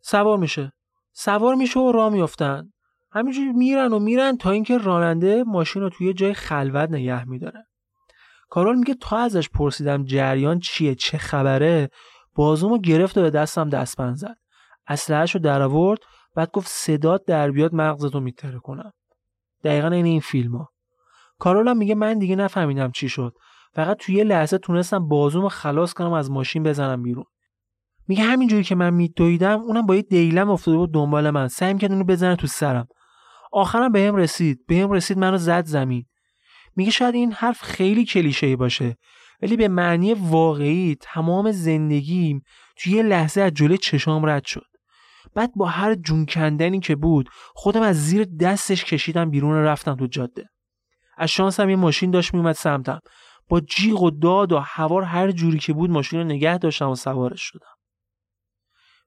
سوار میشه. سوار میشه و راه میفتن همینجوری میرن و میرن تا اینکه راننده ماشین رو توی جای خلوت نگه میداره. کارول میگه تا ازش پرسیدم جریان چیه چه خبره؟ بازومو گرفت و به دستم دستبند زد. اسلحه‌شو در آورد بعد گفت صدات در بیاد مغزتو میتره کنم. دقیقا این این فیلم ها کارول هم میگه من دیگه نفهمیدم چی شد. فقط توی یه لحظه تونستم بازومو خلاص کنم از ماشین بزنم بیرون. میگه همینجوری که من میدویدم اونم با یه دیلم افتاده بود دنبال من. سعی کرد اونو بزنه تو سرم. آخرم بهم رسید. بهم رسید منو زد زمین. میگه شاید این حرف خیلی کلیشه باشه ولی به معنی واقعی تمام زندگیم توی یه لحظه از جلوی چشام رد شد. بعد با هر جون کندنی که بود خودم از زیر دستش کشیدم بیرون رفتم تو جاده. از شانسم یه ماشین داشت میومد سمتم. با جیغ و داد و هوار هر جوری که بود ماشین رو نگه داشتم و سوارش شدم.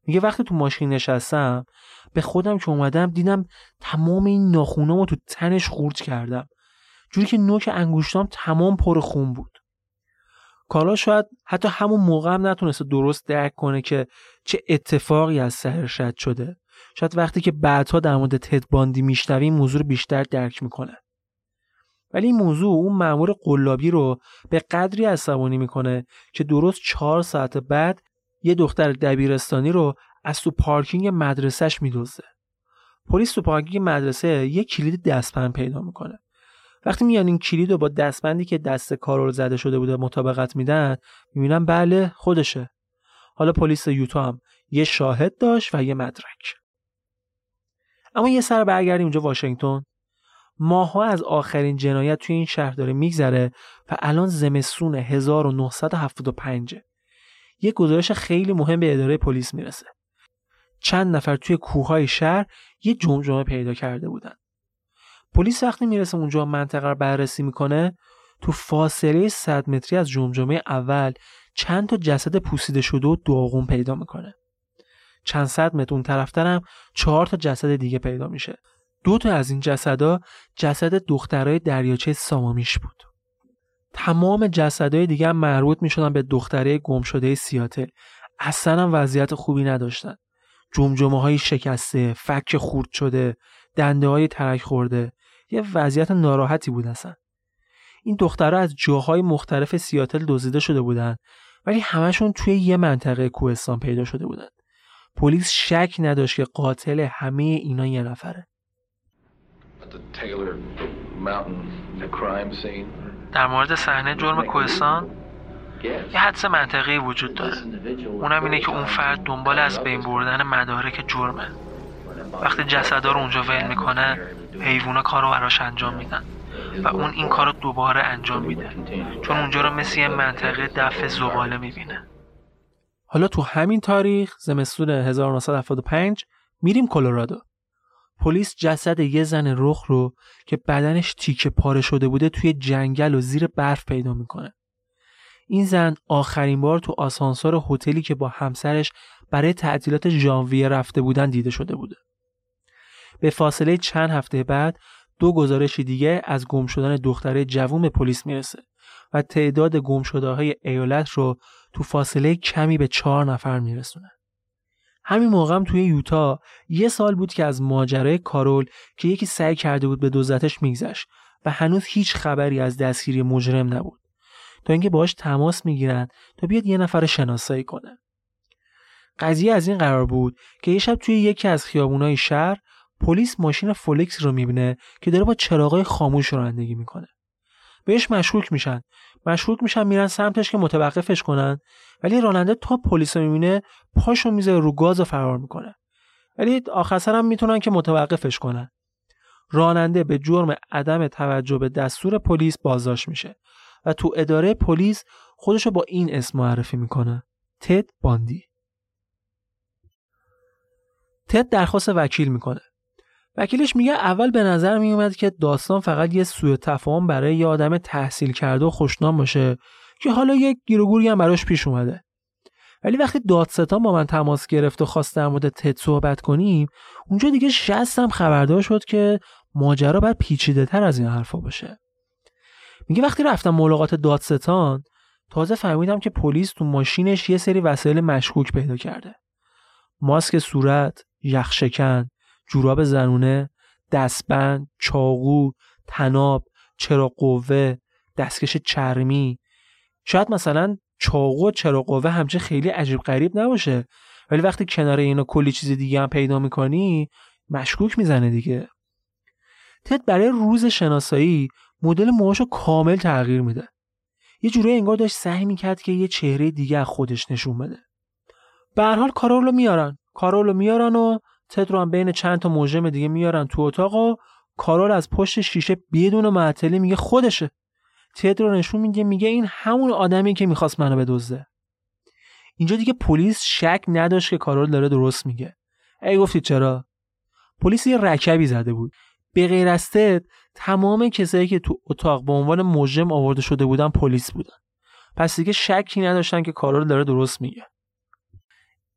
میگه وقتی تو ماشین نشستم به خودم که اومدم دیدم تمام این ناخونامو تو تنش خورد کردم. جوری که نوک انگوشتام تمام پر خون بود. کارا شاید حتی همون موقع هم نتونسته درست درک کنه که چه اتفاقی از سرش رد شده. شاید وقتی که بعدها در مورد تد باندی میشنویم موضوع رو بیشتر درک می‌کنه. ولی این موضوع اون مأمور قلابی رو به قدری عصبانی می‌کنه که درست چهار ساعت بعد یه دختر دبیرستانی رو از تو پارکینگ مدرسهش میدوزه پلیس تو پارکینگ مدرسه یه کلید دستبند پیدا می‌کنه. وقتی میان این کلید رو با دستبندی که دست کارول زده شده بوده مطابقت میدن می‌بینن بله خودشه. حالا پلیس یوتا هم یه شاهد داشت و یه مدرک. اما یه سر برگردیم اونجا واشنگتن. ماها از آخرین جنایت توی این شهر داره میگذره و الان زمستون 1975 یه گزارش خیلی مهم به اداره پلیس می‌رسه. چند نفر توی کوههای شهر یه جمجمه پیدا کرده بودن. پلیس وقتی می‌رسه اونجا منطقه رو بررسی می‌کنه تو فاصله 100 متری از جمجمه اول چند تا جسد پوسیده شده و داغون پیدا می‌کنه. چند صد متر اون طرفتر هم چهار تا جسد دیگه پیدا میشه. دو تا از این جسدا جسد دخترای دریاچه سامامیش بود. تمام جسدهای دیگه هم مربوط می‌شدن به دختره گم شده سیاتل. اصلا هم وضعیت خوبی نداشتن. جمجمه های شکسته فک خورد شده دنده های ترک خورده. یه وضعیت ناراحتی بود اصلا. این دخترها از جاهای مختلف سیاتل دزدیده شده بودن ولی همشون توی یه منطقه کوهستان پیدا شده بودن. پلیس شک نداشت که قاتل همه اینا یه نفره. در مورد صحنه جرم کوهستان؟ یه حدس منطقی وجود داره. اونم اینه که اون فرد دنبال از بین بردن مدارک جرمه. وقتی جسدا رو اونجا ول می‌کنه حیوونا کار رو براش انجام میدن و اون این کار رو دوباره انجام میده. چون اونجا رو مثل یه منطقه دفع زباله می‌بینه. حالا تو همین تاریخ زمستون 1975 میریم کلرادو. پلیس جسد یه زن رخ رو که بدنش تیکه پاره شده بوده توی جنگل و زیر برف پیدا می‌کنه. این زن آخرین بار تو آسانسور هتلی که با همسرش برای تعطیلات ژانویه رفته بودن دیده شده بوده. به فاصله چند هفته بعد دو گزارش دیگه از گم شدن دختره جوون به پلیس می‌رسه و تعداد گم های ایالت رو تو فاصله کمی به چهار نفر میرسونه. همین موقع هم توی یوتا یه سال بود که از ماجرای کارول که یکی سعی کرده بود به دوزتش میگذشت و هنوز هیچ خبری از دستگیری مجرم نبود تا اینکه باهاش تماس می‌گیرن تا بیاد یه نفر شناسایی کنه. قضیه از این قرار بود که یه شب توی یکی از خیابونای شهر پلیس ماشین فولکس رو می‌بینه که داره با چراغای خاموش رانندگی می‌کنه. بهش مشکوک میشن. مشکوک میشن میرن سمتش که متوقفش کنن. ولی راننده تا پلیس رو می‌بینه پاشو می‌ذاره رو گاز و فرار می‌کنه. ولی آخر هم می‌تونن که متوقفش کنن. راننده به جرم عدم توجه به دستور پلیس بازداشت میشه و تو اداره پلیس خودشو با این اسم معرفی می‌کنه. تد باندی. تد درخواست وکیل می‌کنه. وکیلش میگه اول به نظر میومد که داستان فقط یه سوء تفاهم برای یه آدم تحصیل کرده و خوشنام باشه که حالا یک گیروگوری هم براش پیش اومده. ولی وقتی دادستان با من تماس گرفت و خواست در مورد تد صحبت کنیم اونجا دیگه شستم خبردار شد که ماجرا باید پیچیده تر از این حرفا باشه. میگه وقتی رفتم ملاقات دادستان تازه فهمیدم که پلیس تو ماشینش یه سری وسایل مشکوک پیدا کرده. ماسک صورت یخشکن جوراب زنونه دستبند چاقو تناب چرا قوه دستکش چرمی. شاید مثلا چاقو و چرا قوه همچه خیلی عجیب غریب نباشه ولی وقتی کنار اینا کلی چیز دیگه هم پیدا می‌کنی مشکوک می‌زنه دیگه. تد برای روز شناسایی مدل موهاشو کامل تغییر میده. یه جوری انگار داشت سعی می‌کرد که یه چهره دیگه از خودش نشون بده. به هر حال کارولو میارن. کارولو میارن و تد رو هم بین چند تا مجرم دیگه میارن تو اتاق و کارول از پشت شیشه بدون معطلی میگه خودشه. تد رو نشون میگه میگه این همون آدمی که می‌خواست منو بدزده. اینجا دیگه پلیس شک نداشت که کارول داره درست میگه. ای گفتی چرا؟ پلیس یه رکبی زده بود. به غیر از تد تمام کسایی که تو اتاق به عنوان مجرم آورده شده بودن پلیس بودن. پس دیگه شکی نداشتن که کارا رو داره درست میگه.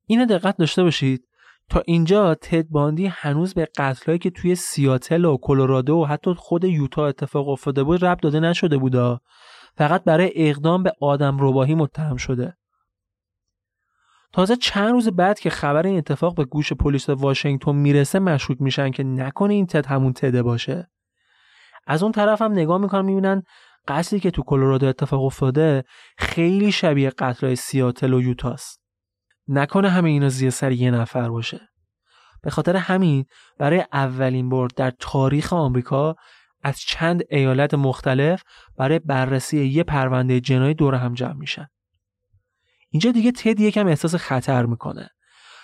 اینو دقت داشته باشید. تا اینجا تد باندی هنوز به قتلهایی که توی سیاتل و کلرادو و حتی خود یوتا اتفاق افتاده بود رب داده نشده بودا. فقط برای اقدام به آدم رباهی متهم شده. تازه چند روز بعد که خبر این اتفاق به گوش پلیس واشنگتن می‌رسه مشکوک میشن که نکنه این تد همون تده باشه. از اون طرف هم نگاه می‌کنن می‌بینن قتلی که تو کلرادو اتفاق افتاده خیلی شبیه قتلهای سیاتل و یوتاست. نکنه همه اینا زیر سر یه نفر باشه. به خاطر همین برای اولین بار در تاریخ آمریکا از چند ایالت مختلف برای بررسی یه پرونده جنایی دور هم جمع میشن. اینجا دیگه تد یکم احساس خطر می‌کنه.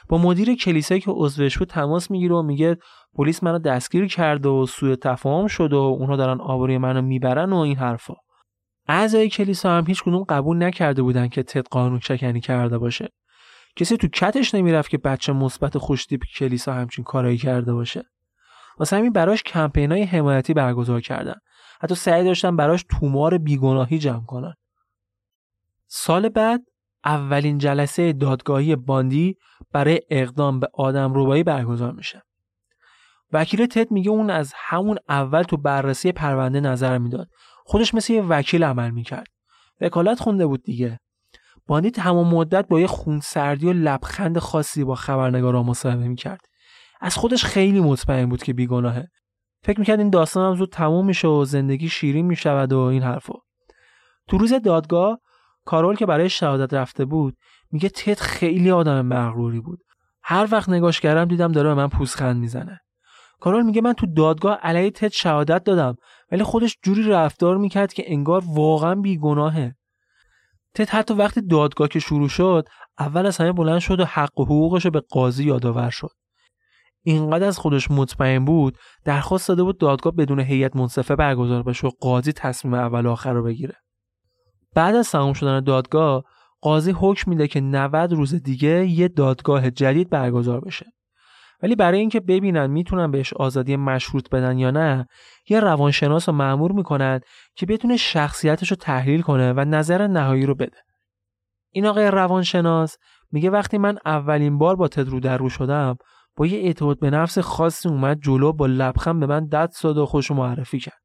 با مدیر کلیسایی که عضوش بود تماس می‌گیره و میگه پلیس منو دستگیر کرده و سوء تفاهم شده و اونها دارن آبروی منو می‌برن و این حرفا. اعضای کلیسا هم هیچ کدوم قبول نکرده بودن که تد قانون شکنی کرده باشه. کسی تو کتش نمی‌رفت که بچه مثبت خوشتیپ کلیسا همچین کارایی کرده باشه؟ واسه همین براش کمپینای حمایتی برگزار کردن. حتی سعی داشتن براش تومار بیگناهی جمع کنن. سال بعد اولین جلسه دادگاهی باندی برای اقدام به آدم روبایی برگزار میشه. وکیل تد میگه اون از همون اول تو بررسی پرونده نظر می‌داد. خودش مثل یه وکیل عمل می‌کرد. وکالت خونده بود دیگه. باندی تمام مدت با یه خونسردی و لبخند خاصی با خبرنگارا مصاحبه می‌کرد. از خودش خیلی مطمئن بود که بیگناهه. فکر می‌کرد این داستان هم زود تموم میشه و زندگی شیرین می‌شود و این حرفا. تو روز دادگاه کارول که برای شهادت رفته بود میگه تد خیلی آدم مغروری بود. هر وقت نگاش کردم دیدم داره به من پوزخند می‌زنه. کارول میگه من تو دادگاه علیه تد شهادت دادم ولی خودش جوری رفتار می‌کرد که انگار واقعا بیگناهه. تد حتی وقتی دادگاه که شروع شد اول از همه بلند شد و حق و حقوقش رو به قاضی یادآور شد. اینقدر از خودش مطمئن بود درخواست داده بود دادگاه بدون هیئت منصفه برگزار بشه و قاضی تصمیم اول و آخر رو بگیره. بعد از تمام شدن دادگاه قاضی حکم میده که 90 روز دیگه یه دادگاه جدید برگزار بشه. ولی برای اینکه ببینن می‌تونن بهش آزادی مشروط بدن یا نه یه روانشناس رو معمور می‌کنن که بتونه شخصیتش رو تحلیل کنه و نظر نهایی رو بده. این آقای روانشناس میگه وقتی من اولین بار با تد رو در رو شدم با یه اعتماد به نفس خاصی اومد جلو با لبخند به من دست داد و خوش معرفی کرد.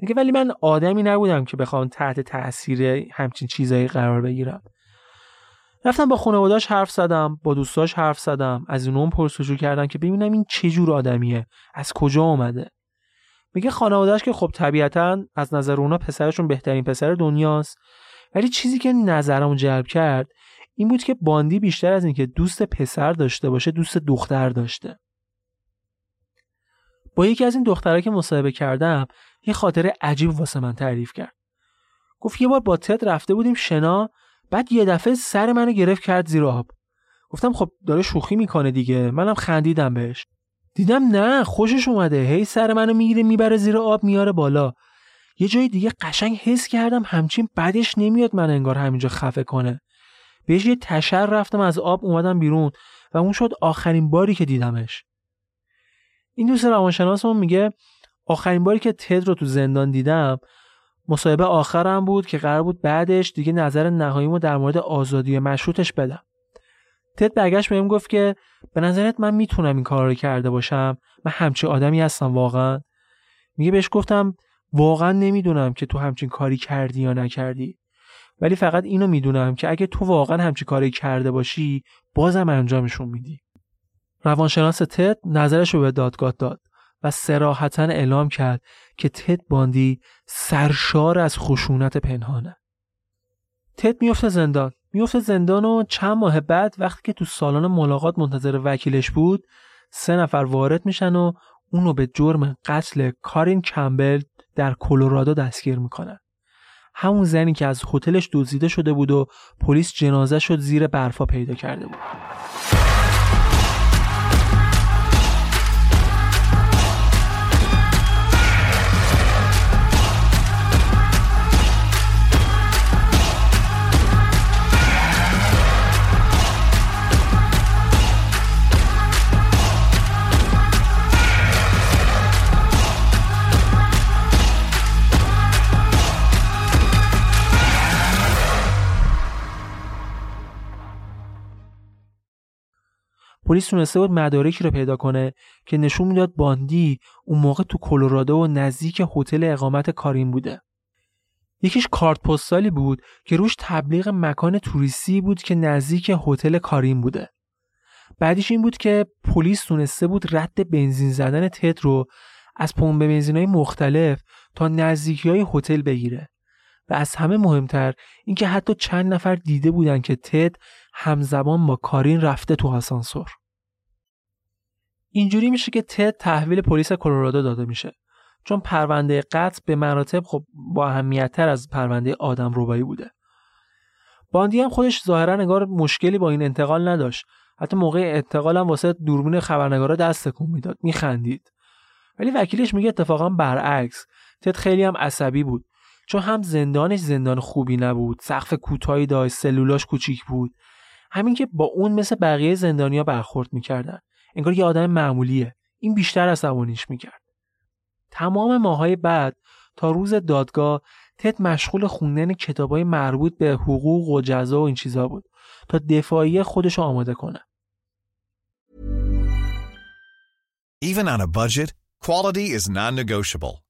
میگه ولی من آدمی نبودم که بخوام تحت تاثیر همچین چیزایی قرار بگیرم. رفتم با خانواداش حرف زدم با دوستاش حرف زدم. از اونم پرسجو کردم که ببینم این چه جور آدمیه. از کجا اومده؟ میگه خانوادهش که خب طبیعتا از نظر اونا پسرشون بهترین پسر دنیاست. ولی چیزی که نظرمو جلب کرد این بود که باندی بیشتر از اینکه دوست پسر داشته باشه دوست دختر داشته. با یکی از این دخترها که مصاحبه کردم یه خاطره عجیب واسه من تعریف کرد. گفت یه بار با تد رفته بودیم شنا بعد یه دفعه سر منو گرفت کرد زیر آب. گفتم خب داره شوخی می‌کنه دیگه. منم خندیدم بهش. دیدم نه خوشش اومده. هی سر منو می‌گیره می‌بره زیر آب میاره بالا. یه جای دیگه قشنگ حس کردم همچین بعدش نمیاد من انگار همینجا خفه کنه. بهش یه تشر رفتم از آب اومدم بیرون و اون شد آخرین باری که دیدمش. این دوست روانشناسمون میگه آخرین باری که تد رو تو زندان دیدم مصاحبه آخرم بود که قرار بود بعدش دیگه نظر نهاییمو در مورد آزادی مشروطش بدم. تد برگشت بهم گفت که به نظرت من می‌تونم این کار رو کرده باشم؟ من همچین آدمی هستم واقعا. میگه بهش گفتم واقعا نمی‌دونم که تو همچین کاری کردی یا نکردی. ولی فقط اینو می‌دونم که اگه تو واقعا همچین کاری کرده باشی بازم انجامشون میدی. روانشناس تد نظرش رو به دادگاه داد. و سراحتا اعلام کرد که تد باندی سرشار از خشونت پنهانه. تد میفته زندان. میفته زندان و چند ماه بعد وقتی که تو سالن ملاقات منتظر وکیلش بود سه نفر وارد میشن و اونو به جرم قتل کارین کمبل در کلرادو دستگیر می‌کنن. همون زنی که از هتلش دزدیده شده بود و پلیس جنازه شد زیر برفا پیدا کرده بود. پلیس تونسته بود مدارکی رو پیدا کنه که نشون می‌داد باندی اون موقع تو کلرادو و نزدیک هتل اقامت کارین بوده. یکیش کارت پستالی بود که روش تبلیغ مکان توریستی بود که نزدیک هتل کارین بوده. بعدیش این بود که پلیس تونسته بود رد بنزین زدن تد رو از پمپ بنزینای مختلف تا نزدیکی های هتل بگیره و از همه مهمتر اینکه حتی چند نفر دیده بودن که تد همزمان با کارین رفته تو آسانسور اینجوری میشه که تد تحویل پلیس کلرادو داده میشه. چون پرونده قتل به مراتب خب با اهمیتتر از پرونده آدم روبایی بوده. باندی هم خودش ظاهرا نگار مشکلی با این انتقال نداشت. حتی موقع انتقال هم واسه دوربین خبرنگارا دست تکون می‌داد میخندید. ولی وکیلش میگه اتفاقا برعکس تد خیلی هم عصبی بود. چون هم زندانش زندان خوبی نبود سقف کوتاهی داشت سلولاش کوچیک بود. همین که با اون مثل بقیه زندانیا برخورد می‌کردن. انگار یه آدم معمولیه. این بیشتر عصبانیش می‌کرد. تمام ماهای بعد تا روز دادگاه تد مشغول خوندن کتابای مربوط به حقوق و جزا و این چیزا بود تا دفاعی خودش رو آماده کنه. Even on a budget, quality is non-negotiable.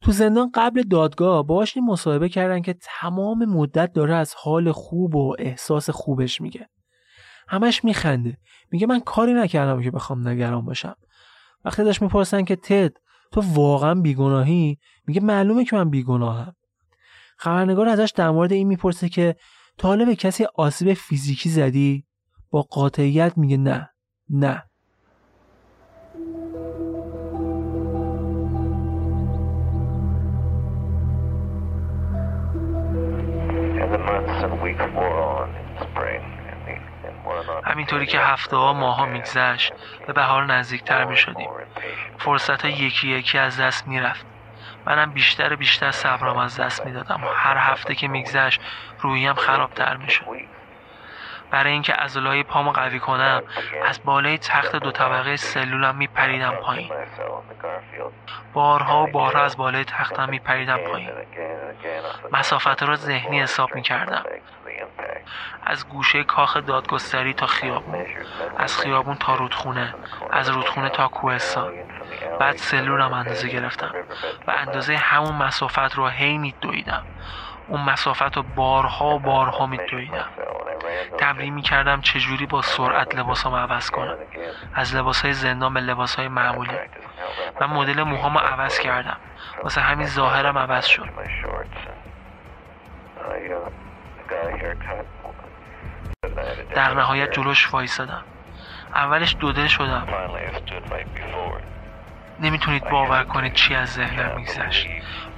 تو زندان قبل دادگاه باهاش این مصاحبه کردن که تمام مدت داره از حال خوب و احساس خوبش میگه. همش میخنده. میگه من کاری نکردم که بخوام نگران باشم. وقتی داشت می‌پرسن که تد تو واقعا بیگناهی میگه معلومه که من بیگناهم. خبرنگار ازش در مورد این می‌پرسه که تا به کسی آسیب فیزیکی زدی؟ با قاطعیت میگه نه نه همینطوری که هفته ها ماها میگذشت به بهار نزدیکتر می‌شدیم. فرصت ها یکی یکی از دست می‌رفت. منم بیشتر بیشتر صبرم از دست می‌دادم. هر هفته که میگذشت روحیم خرابتر می‌شد. برای اینکه عضلای پامو قوی کنم از بالای تخت دو طبقه سلولم میپریدم پایین. بارها و بارها از بالای تختم میپریدم پایین. مسافت را ذهنی حساب می‌کردم. از گوشه کاخ دادگستری تا خیابون. از خیابون تا رودخونه. از رودخونه تا کوهستان. بعد سلولم اندازه گرفتم و اندازه همون مسافت رو هی میدویدم. اون مسافت رو بارها بارها میدویدم. تمرین می‌کردم چجوری با سرعت لباسام عوض کنم. از لباس های زندان به لباس های معمولی. من مدل موهامو عوض کردم. واسه همین ظاهرم عوض شد. در نهایت جلوش وایسادم. اولش دودل شدم. نمی‌تونید باور کنید چی از ذهنم میگذشت.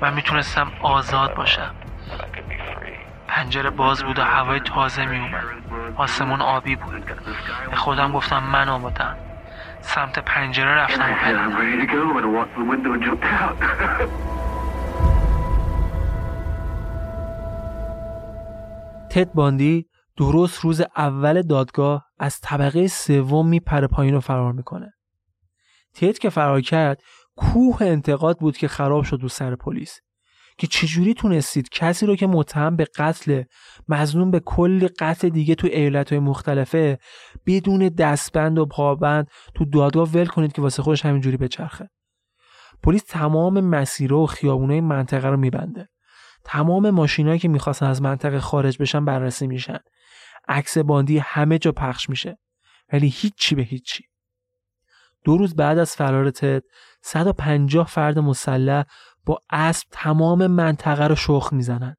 من می‌تونستم آزاد باشم. پنجره باز بود و هوای تازه میومد آسمون آبی بود. به خودم گفتم من آمادم. سمت پنجره رفتم. تد باندی درست روز اول دادگاه از طبقه سوم میپره پایین رو فرار می‌کنه. تد که فرار کرد کوه انتقاد بود که خراب شد رو سر پلیس. که چجوری تونستید کسی رو که متهم به قتل مزنون به کلی قتل دیگه تو ایالت های مختلفه بدون دستبند و پابند تو دادگاه ول کنید که واسه خودش همینجوری بچرخه. پلیس تمام مسیرها و خیابونای منطقه رو میبنده. تمام ماشینایی که می‌خواستن از منطقه خارج بشن بررسی میشن. عکس باندی همه جا پخش میشه. ولی هیچی به هیچی. دو روز بعد از فرار تد 150 فرد مسلح با اسب تمام منطقه رو شخ می‌زنن.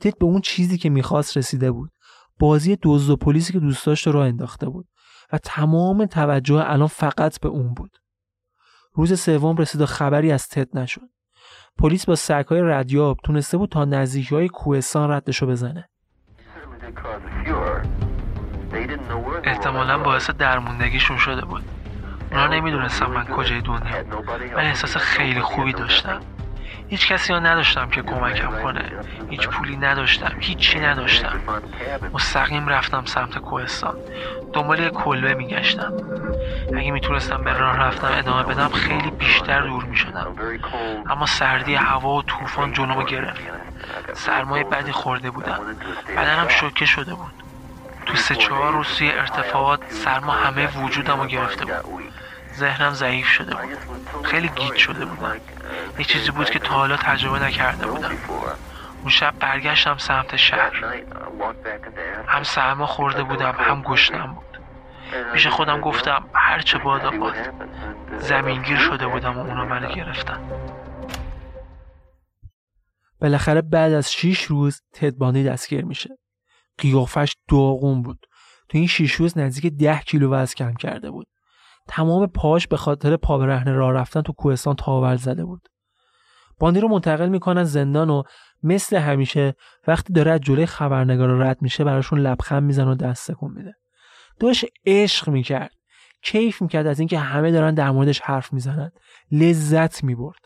تد به اون چیزی که می‌خواست رسیده بود. بازی دزد و پلیسی که دوست داشت رو انداخته بود و تمام توجه الان فقط به اون بود. روز سوم رسید و خبری از تد نشد. پلیس با سگهای ردیاب تونسته بود تا نزدیکی های کوهستان ردشو بزنه. احتمالا باعث درموندگیشون شده بود. اونا نمی‌دونستم من کجای دنیا. من احساس خیلی خوبی داشتم. هیچ کسی ها نداشتم که کمکم کنه. هیچ پولی نداشتم. هیچی نداشتم. مستقیم رفتم سمت کوهستان. دنبال یه کلبه میگشتم. اگه می‌تونستم به راه رفتم ادامه بدم خیلی بیشتر دور می‌شدم. اما سردی هوا و طوفان جلومو گرفت. سرمایه بدی خورده بودم. بدنم شوکه شده بود. تو سه چهار روز توی ارتفاعات سرما همه وجودم رو گرفته بود. ذهنم ضعیف شده بود. خیلی گیت شده بودم. یه چیزی بود که تا حالا تجربه نکرده بودم. اون شب برگشتم سمت شهر. هم سرما خورده بودم هم گشنم بود. پیش خودم گفتم هرچه بادا باد زمینگیر شده بودم و اونا منو گرفتن. بالاخره بعد از شیش روز تدبانی دستگیر میشه. قیافش داغون بود. تو این شیش روز نزدیک ده کیلو وزن کم کرده بود. تمام پاش به خاطر پا برهنه راه رفتن تو کوهستان تاول زده بود. باندی رو منتقل می‌کنن زندان و مثل همیشه وقتی داره از جلوی خبرنگار رد میشه براشون لبخند میزن و دست کن میده. داشت عشق می‌کرد. کیف می‌کرد از اینکه همه دارن در موردش حرف می‌زنن. لذت می‌برد.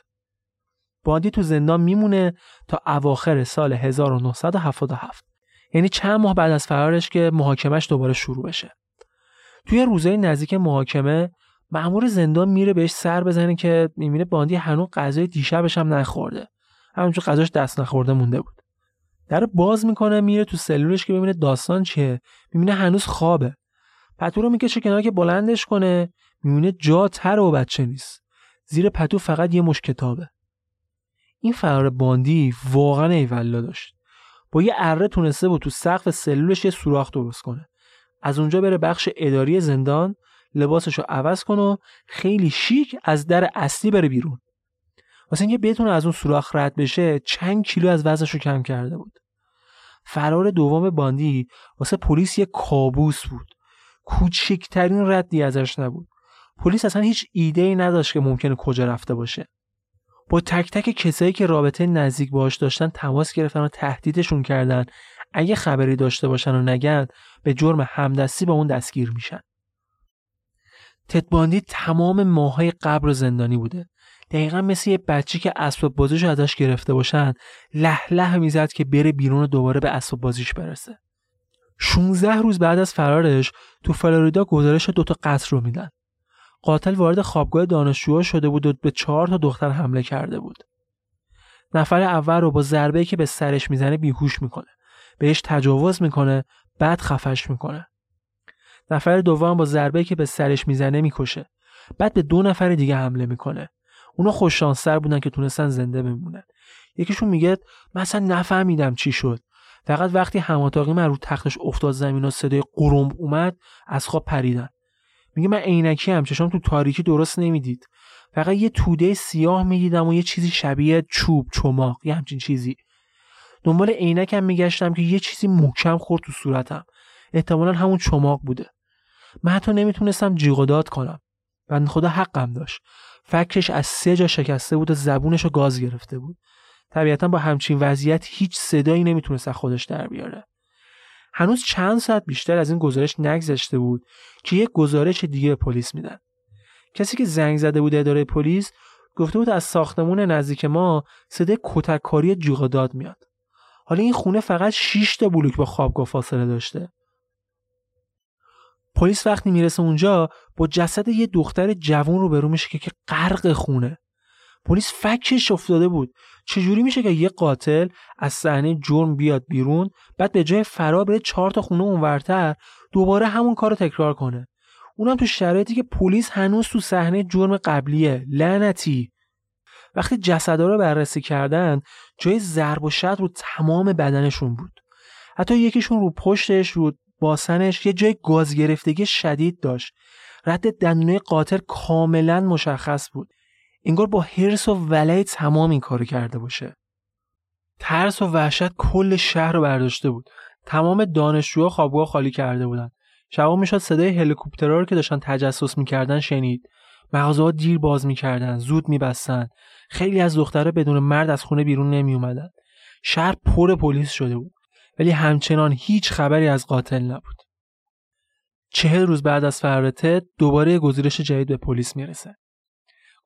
باندی تو زندان میمونه تا اواخر سال 1977 یعنی چند ماه بعد از فرارش که محاکمش دوباره شروع بشه. توی روزهای نزدیک محاکمه مأمور زندان میره بهش سر بزنه که می‌بینه باندی هنوز غذای دیشبش هم نخورده. همونجور غذاش دست نخورده مونده بود. در باز می‌کنه میره تو سلولش که ببینه داستان چیه. می‌بینه هنوز خوابه. پتو رو می‌کشه کنار که بلندش کنه. می‌بینه جا تر و بچه نیست. زیر پتو فقط یه مش کتابه. این فرار باندی واقعا ایوالا داشت. با یه اره تونسته بود تو سقف سلولش یه سوراخ درست کنه. از اونجا بره بخش اداری زندان لباسش رو عوض کنه و خیلی شیک از در اصلی بره بیرون. واسه اینکه بتونه از اون سوراخ رد بشه چند کیلو از وزنش رو کم کرده بود. فرار دوم باندی واسه پلیس یه کابوس بود. کوچکترین ردی ازش نبود. پلیس اصلا هیچ ایده ای نداشت که ممکنه کجا رفته باشه. با تک تک کسایی که رابطه نزدیک باش داشتن تماس گرفتن و تهدیدشون کردن. اگه خبری داشته باشن و نگن به جرم همدستی با اون دستگیر میشن. تدباندی تمام ماهای قبر زندانی بوده. دقیقا مثل یه بچه که اسباب بازیش ازش گرفته باشن لح لح می‌زد که بره بیرون و دوباره به اسباب بازیش برسه. 16 روز بعد از فرارش تو فلوریدا گزارش دوتا قتل رو میدن. قاتل وارد خوابگاه دانشجوها شده بود و به چهار تا دختر حمله کرده بود. نفر اول رو با ضربه که به سرش می‌زنه بیهوش می‌کنه. بهش تجاوز می‌کنه بعد خفش می‌کنه. نفر دوم با ضربه که به سرش می‌زنه می‌کشه. بعد به دو نفر دیگه حمله می‌کنه. اونا خوششانستر بودن که تونستن زنده بمونن. یکیشون میگه مثلا نفهمیدم چی شد. فقط وقتی هماتاقی من رو تختش افتاد زمین و صدای قرنب اومد از خواب پریدن. میگه من عینکی هم چشام تو تاریکی درست نمی‌دید. فقط یه توده سیاه می‌دیدم و یه چیزی شبیه چوب چماق یه همچین چیزی. دنبال عینکم میگشتم که یه چیزی محکم خورد تو صورتم. احتمالا همون چماق بوده. من حتی نمی‌تونستم جیغ داد کنم. و خدا حقم داشت. فکرش از سه جا شکسته بود و زبونش رو گاز گرفته بود. طبیعتا با همچین وضعیت هیچ صدایی نمی‌تونست از خودش در بیاره. هنوز چند ساعت بیشتر از این گزارش نگذشته بود که یک گزارش دیگه به پلیس میدن. کسی که زنگ زده بود اداره پلیس گفته بود از ساختمون نزدیک ما صدای کتککاری جیغ داد میاد. حالا این خونه فقط 6 تا بلوک با خوابگاه فاصله داشته. پلیس وقتی می‌رسه اونجا با جسد یه دختر جوان رو برو میشه که غرق خونه. پلیس فکش افتاده بود. چجوری میشه که یه قاتل از صحنه جرم بیاد بیرون بعد به جای فرار بره چهار تا خونه اونورتر دوباره همون کار رو تکرار کنه. اونم تو شرایطی که پلیس هنوز تو صحنه جرم قبلیه. لعنتی. وقتی جسدا رو بررسی کردن جای ضرب و شد رو تمام بدنشون بود. حتی یکیشون رو پشتش رو باسنش یه جای گاز گرفتگی شدید داشت. رد دندونه قاتل کاملا مشخص بود. انگار با حرس و ولای تمام این کارو کرده باشه. ترس و وحشت کل شهر رو برداشته بود. تمام دانشجوها خوابگاه خالی کرده بودن. شبا می‌شد صدای هلیکوپترها رو که داشتن تجسس می‌کردن شنید. مغازه دیر باز می‌کردن زود میبستن خیلی از دختره بدون مرد از خونه بیرون نمی اومدن. شهر پر پلیس شده بود ولی همچنان هیچ خبری از قاتل نبود چهل روز بعد از فرار دوباره گزارش جدید به پلیس می‌رسه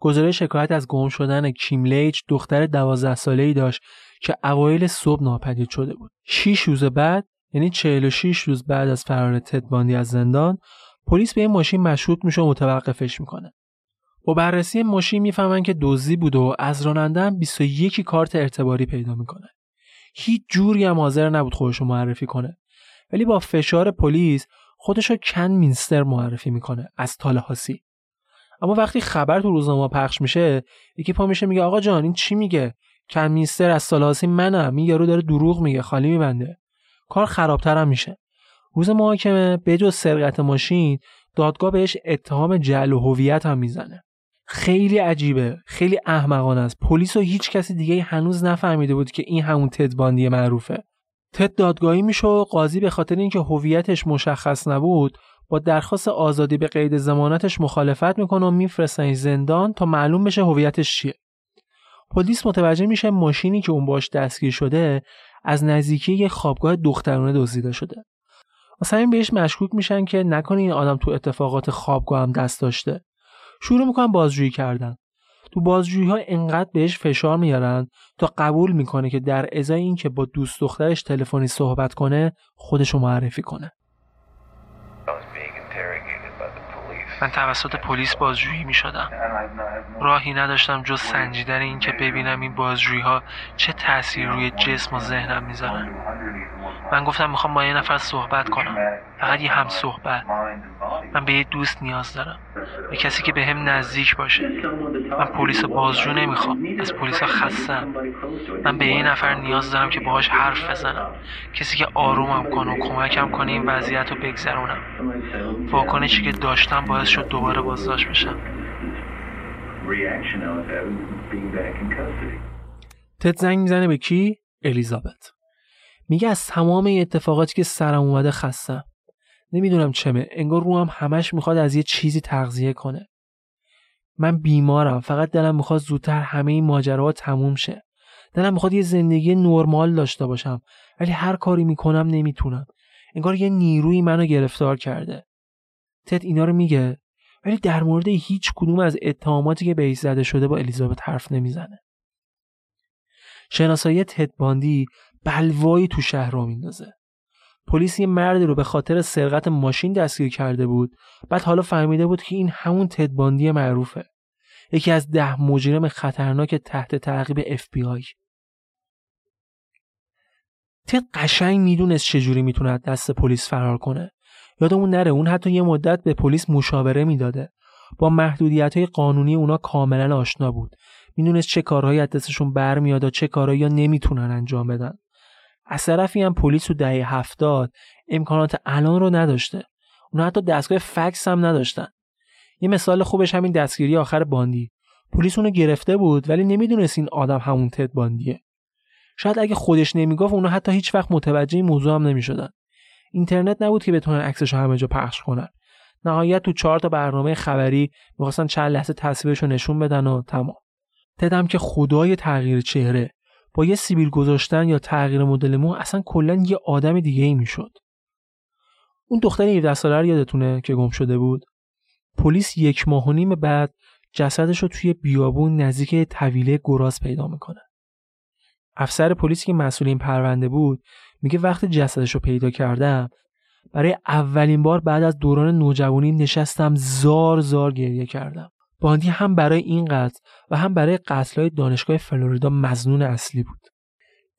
گزارش شکایت از گم شدن کیم لیچ دختر دوازده ساله ای داشت که اوایل صبح ناپدید شده بود. 6 روز بعد یعنی 46 روز بعد از فرار تد باندی از زندان پلیس به این ماشین مشروط میشه و متوقفش می‌کنه. با بررسی ماشین می‌فهمن که دزدی بود و از راننده هم 21 کارت ارتباری پیدا می‌کنه. هیچ جوری هم حاضر نبود خودشو معرفی کنه. ولی با فشار پلیس خودشو کن مینستر معرفی می‌کنه از تالهاسی. اما وقتی خبر تو روزنامه پخش میشه یکی پا میشه میگه آقا جان این چی میگه کمیستر از سالاسی منم این یارو داره دروغ میگه خالی میبنده کار خرابتر هم میشه روز محاکمه بجز سرقت ماشین دادگاه بهش اتهام جعل هویت هم می‌زنه خیلی عجیبه. خیلی احمقانه است. پلیس و هیچ کسی دیگه هنوز نفهمیده بود که این همون تد باندی معروفه. تد دادگاهی میشه و قاضی به خاطر اینکه هویتش مشخص نبود با درخواست آزادی به قید زمانتش مخالفت می‌کنه و میفرستن زندان تا معلوم بشه هویتش چیه. پلیس متوجه میشه ماشینی که اون باش دستگیر شده از نزدیکی یه خوابگاه دخترانه دزدیده شده. واسه همین بهش مشکوک میشن که نکنه این آدم تو اتفاقات خوابگاه هم دست داشته. شروع می‌کنن بازجویی کردن. تو بازجویی ها انقدر بهش فشار میارن تا قبول می‌کنه که در ازای اینکه با دوست دخترش تلفنی صحبت کنه خودشو معرفی کنه. من توسط پلیس بازجویی می شدم راهی نداشتم جز سنجیدن این که ببینم این بازجویی ها چه تأثیر روی جسم و ذهنم می‌ذارن. من گفتم می‌خوام با یه نفر صحبت کنم. فقط یه هم صحبت من به یه دوست نیاز دارم. به کسی که به هم نزدیک باشه. من پلیس بازجو نمی‌خوام. از پلیس خستم. من به یه نفر نیاز دارم که باهاش حرف بزنم. کسی که آرومم کنه و کمکم کنه این وضعیت رو بگذرونم. واکنشی که داشتم باعث شد دوباره بازداشت بشم. تد زنگ می‌زنه به کی؟ الیزابت. میگه از تمام اتفاقاتی که سرم اومده خستم نمی‌دونم چمه. انگار رو هم همش می‌خواد از یه چیزی تغذیه کنه. من بیمارم. فقط دلم می‌خواد زودتر همه این ماجراها تموم شه. دلم می‌خواد یه زندگی نرمال داشته باشم. ولی هر کاری می‌کنم نمی‌تونم. انگار یه نیروی منو گرفتار کرده. تد اینا رو میگه. ولی در مورد هیچ کدوم از اتهاماتی که بهش زده شده با الیزابت حرف نمی‌زنه. شناسایی تد باندی بلوایی تو شهر رو میندازه. پلیس یه مردی رو به خاطر سرقت ماشین دستگیر کرده بود بعد حالا فهمیده بود که این همون تد باندی معروفه. یکی از ده مجرم خطرناک تحت تعقیب اف بی آی تد قشنگ می‌دونست چجوری می‌تونه دست پلیس فرار کنه. یادمون نره اون حتی یه مدت به پلیس مشاوره می‌داده. با محدودیت های قانونی اونا کاملا آشنا بود. می‌دونست چه کارهایی از دستشون برمیاد و چه کارهایی نمی‌تونن انجام بدن. از طرفی هم پلیس تو دهه هفتاد امکانات الان رو نداشته. اونا حتی دستگاه فکس هم نداشتن. یه مثال خوبش همین دستگیری آخر باندی. پلیس اونو گرفته بود ولی نمی‌دونست این آدم همون تد باندیه. شاید اگه خودش نمی‌گفت اونا حتی هیچ وقت متوجه این موضوع هم نمی‌شدن. اینترنت نبود که بتونن عکسش همه جا پخش کنن. نهایت تو چهار تا برنامه خبری می‌خواستن چند لحظه تصویرش رو نشون بدن و تمام. تدم که خدای تغییر چهره. با یه سیبیل گذاشتن یا تغییر مدل مو اصلا کلا یه آدم دیگه ای می‌شد. اون دختر 17 ساله رو یادتونه که گم شده بود؟ پلیس یک ماه و نیم بعد جسدش رو توی بیابون نزدیک طویله گراز پیدا می‌کنه. افسر پلیسی که مسئول این پرونده بود میگه وقتی جسدش رو پیدا کردم برای اولین بار بعد از دوران نوجوانی نشستم زار زار گریه کردم. باندی هم برای این قتل و هم برای قتلهای دانشگاه فلوریدا مزنون اصلی بود.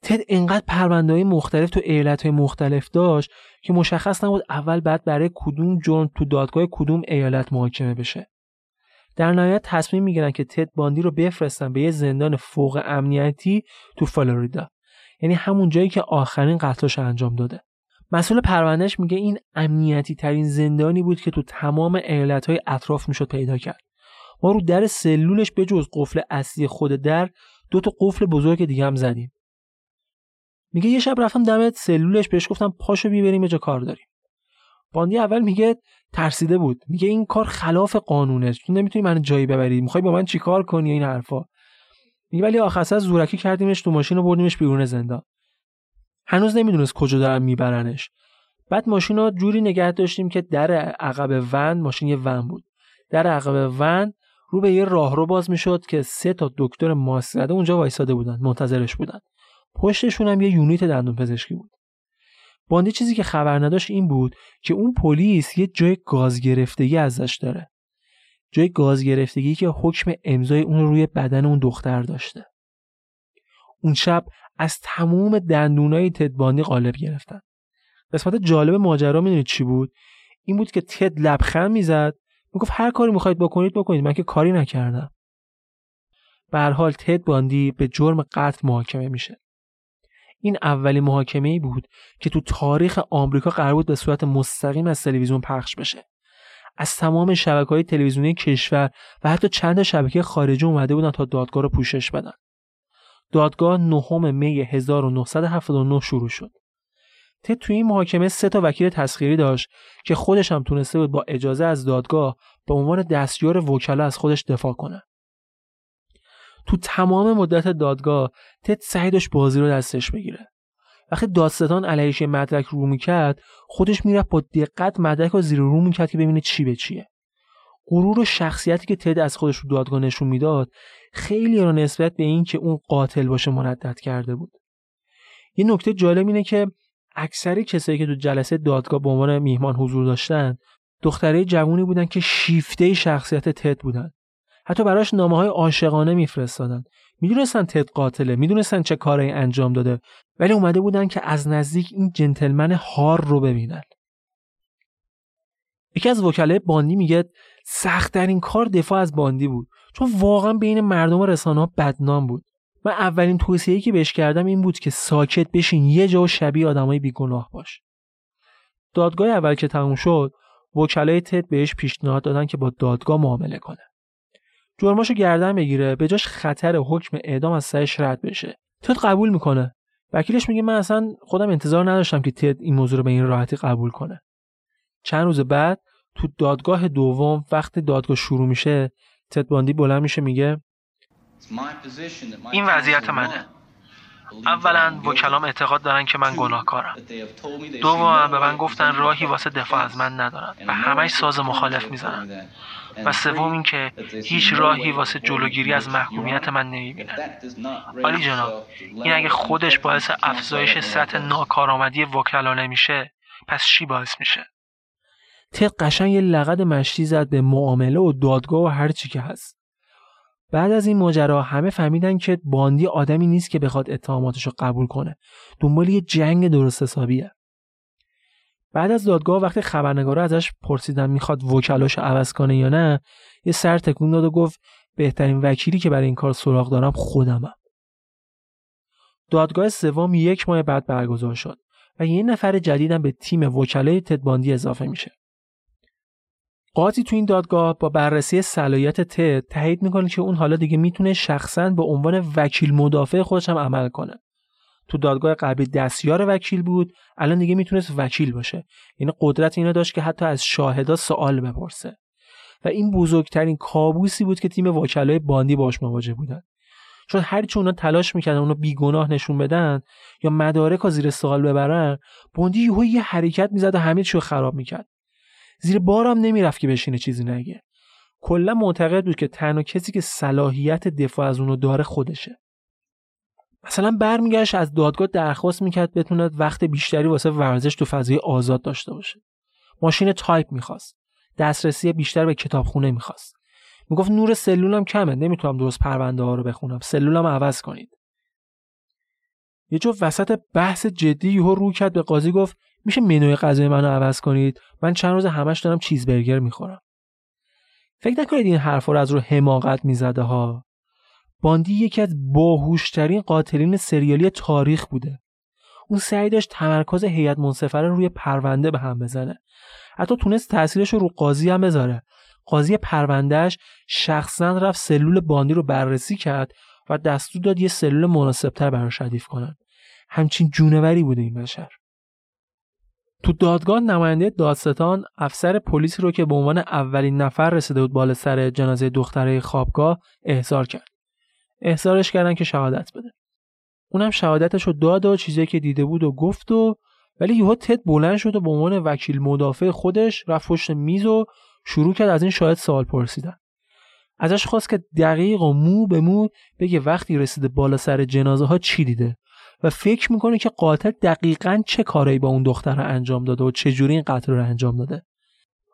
تد انقدر پرونده های مختلف تو ایالت های مختلف داشت که مشخص نبود اول بعد برای کدوم جرم تو دادگاه کدوم ایالت محاکمه بشه. در نهایت تصمیم می‌گیرن که تد باندی رو بفرستن به یه زندان فوق امنیتی تو فلوریدا. یعنی همون جایی که آخرین قتلش انجام داده. مسئول پروندهش میگه این امنیتی ترین زندانی بود که تو تمام ایالت های اطراف می‌شد پیدا کرد. ما رو در سلولش به جز قفل اصلی خود در دو تا قفل بزرگ دیگه هم زدیم. میگه یه شب رفتم دم سلولش بهش گفتم پاشو بیبریم یه کار داریم. باندی اول میگه ترسیده بود. میگه این کار خلاف قانونه تو نمی‌تونی من جایی ببری. می‌خوای با من چیکار کنی این حرفا؟ میگه ولی آخر زورکی کردیمش تو ماشین و بردیمش بیرون زندان. هنوز نمی‌دونست کجا دارن میبرنش. بعد ماشین رو جوری نگه داشتیم که در عقب ون ماشین یه ون بود. در عقب ون رو به یه راهرو باز می‌شد که سه تا دکتر ماسک اونجا وایساده بودن منتظرش بودن. پشتشون هم یه یونیت دندون پزشکی بود. باندی چیزی که خبر نداشت این بود که اون پلیس یه جای گاز گرفتگی ازش داره. جای گاز گرفتگی که حکم امضای اون روی بدن اون دختر داشته. اون شب از تموم دندونای تد باندی غالب گرفتن. قسمت جالب ماجرا می‌دونید چی بود؟ این بود که تد لبخند می‌زد می‌گفت هر کاری می‌خواید بکنید بکنید. من که کاری نکردم. به هر حال تد باندی به جرم قتل محاکمه میشه. این اولین محاکمه ای بود که تو تاریخ آمریکا قرار بود به صورت مستقیم از تلویزیون پخش بشه. از تمام شبکه های تلویزیونی کشور و حتی چند شبکه خارجی اومده بودن تا دادگاه رو پوشش بدن. دادگاه نهم می 1979 شروع شد. ته توی این محاکمه سه تا وکیل تسخیری داشت که خودش هم تونسته بود با اجازه از دادگاه به عنوان دستیار وکلا از خودش دفاع کنه. تو تمام مدت دادگاه تد سعی داشت بازی رو دستش بگیره وقتی دادستان علیهش مدرک رو می‌کرد خودش می‌رفت با دقت مدرک رو زیر رو می‌کرد که ببینه چی به چیه. غرور و شخصیتی که تد از خودش رو دادگاه نشون می‌داد خیلی رو نسبت به این که اون قاتل باشه مردد کرده بود. یه نکته جالب اینه که اکثر کسایی که تو جلسه دادگاه به عنوان میهمان حضور داشتن دختره جوونی بودن که شیفته شخصیت تد بودن. حتی براش نامه های عاشقانه میفرستادن. می‌دونستن تد قاتله می‌دونستن چه کاری انجام داده ولی اومده بودن که از نزدیک این جنتلمن هار رو ببینن. یکی از وکلای باندی میگه سختترین کار دفاع از باندی بود چون واقعا بین مردم و رسانه ها بدنام بود. من اولین توصیه‌ای که بهش کردم این بود که ساکت بشین یه جا و شبیه آدمای بیگناه باش. دادگاه اول که تموم شد وکلای تد بهش پیشنهاد دادن که با دادگاه معامله کنه. جرماشو گردن بگیره به جاش خطر حکم اعدام از سرش رد بشه. تد قبول می‌کنه. وکیلش میگه من اصلا خودم انتظار نداشتم که تد این موضوع رو به این راحتی قبول کنه. چند روز بعد تو دادگاه دوم وقت دادگاه شروع میشه تد باندی بلند میشه میگه این وضعیت منه. اولا وکلام اعتقاد دارن که من گناهکارم. دوما به من گفتن راهی واسه دفاع از من ندارن. و همش ساز مخالف می‌زنن. و سوم اینکه هیچ راهی واسه جلوگیری از محکومیت من نمی‌بینن ولی جناب این اگه خودش باعث افزایش سطح ناکارآمدی وکلا نمیشه پس چی باعث میشه؟ تق قشنگ یه لغت مشتی زد به معامله و دادگاه و هر چی که هست. بعد از این ماجرا همه فهمیدن که باندی آدمی نیست که بخواد اتهاماتش رو قبول کنه. دنبال یه جنگ درست حسابیه. بعد از دادگاه وقتی خبرنگارا ازش پرسیدن می‌خواد وکلاش عوض کنه یا نه یه سر تکون داد و گفت بهترین وکیلی که برای این کار سراغ دارم خودمم. دادگاه سوم یک ماه بعد برگزار شد و یه نفر جدیدم به تیم وکلای تدباندی اضافه میشه. قاضی تو این دادگاه با بررسی صلاحیت تد تایید می‌کنه که اون حالا دیگه می‌تونه شخصا به عنوان وکیل مدافع خودش هم عمل کنه. تو دادگاه قبلی دستیار وکیل بود الان دیگه می‌تونست وکیل باشه. یعنی قدرت اینو داشت که حتی از شاهدا سوال بپرسه. و این بزرگترین کابوسی بود که تیم وکلای باندی باش مواجه بودن. چون هر چون اونا تلاش می‌کردن اونو بیگناه نشون بدن یا مدارک رو زیر سوال ببرن باندی یهو یه حرکت می‌زد و همه چیو خراب می‌کرد. زیر بارم نمی‌رفت که بشینه چیزی نگه. کلا معتقد بود که تنها کسی که صلاحیت دفاع از اونو داره خودشه. مثلا برمیگشت از دادگاه درخواست می‌کرد بتونه وقت بیشتری واسه ورزش تو فضای آزاد داشته باشه. ماشین تایپ می‌خواست. دسترسی بیشتر به کتابخونه می‌خواست. می‌گفت نور سلولم کمه نمی‌تونم درست پرونده ها رو بخونم. سلولم عوض کنید. یه جو وسط بحث جدی یهو رو کرد به قاضی گفت میشه منوی غذای منو عوض کنید؟ من چند روز همش دارم چیز برگر می‌خورم. فکر نکنید این حرفا رو از رو حماقت می‌زده ها؟ باندی یکی از باهوشترین قاتلین سریالی تاریخ بوده. اون سعی داشت تمرکز هیئت منصفه رو روی پرونده به هم بزنه. حتی تونست تاثیرش رو رو قاضی هم بذاره. قاضی پروندهش شخصا رفت سلول باندی رو بررسی کرد و دستور داد یه سلول مناسبتر براش ردیف کنن. همچین جونوری بوده این بشر. تو دادگاه نماینده دادستان افسر پلیسی رو که به عنوان اولین نفر رسیده بود بالا سر جنازه دختره خوابگاه احضار کرد. احضارش کردن که شهادت بده. اونم شهادتش رو داد و چیزی که دیده بود و گفت و ولی یهو تد بلند شد و به عنوان وکیل مدافع خودش رفت پشت میز و شروع کرد از این شاهد سوال پرسیدن. ازش خواست که دقیق و مو به مو بگه وقتی رسیده بالا سر جنازه ها چی دیده و فکر می‌کنه که قاتل دقیقا چه کارایی با اون دختر رو انجام داده و چجوری این قتل رو انجام داده.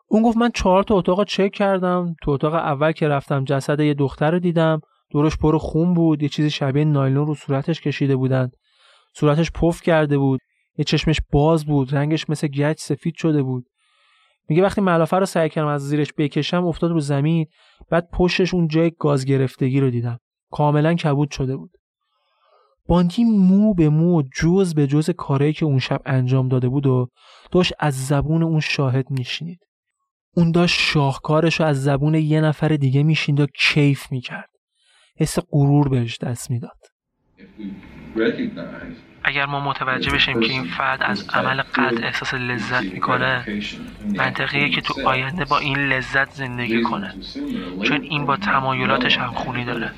اون گفت من چهار تا اتاق چک کردم تو اتاق اول که رفتم جسد یه دختر رو دیدم دورش پر خون بود یه چیزی شبیه نایلون رو صورتش کشیده بودن. صورتش پف کرده بود. یه چشمش باز بود رنگش مثل گچ سفید شده بود. میگه وقتی ملافه رو سعی کردم از زیرش بکشم افتاد رو زمین. بعد پشتش اون جای گاز گرفتگی رو دیدم. کاملا کبود شده بود. بانتی مو به مو جز به جز کاری که اون شب انجام داده بود و داشت از زبون اون شاهد میشینید اون داشت شاهکارش رو از زبون یه نفر دیگه میشیند و کیف می‌کرد. حس غرور بهش دست می‌داد. اگر ما متوجه بشیم که این فرد از عمل قتل احساس لذت می‌کنه منطقیه که تو آینده با این لذت زندگی کنه چون این با تمایلاتش هم خونی داره.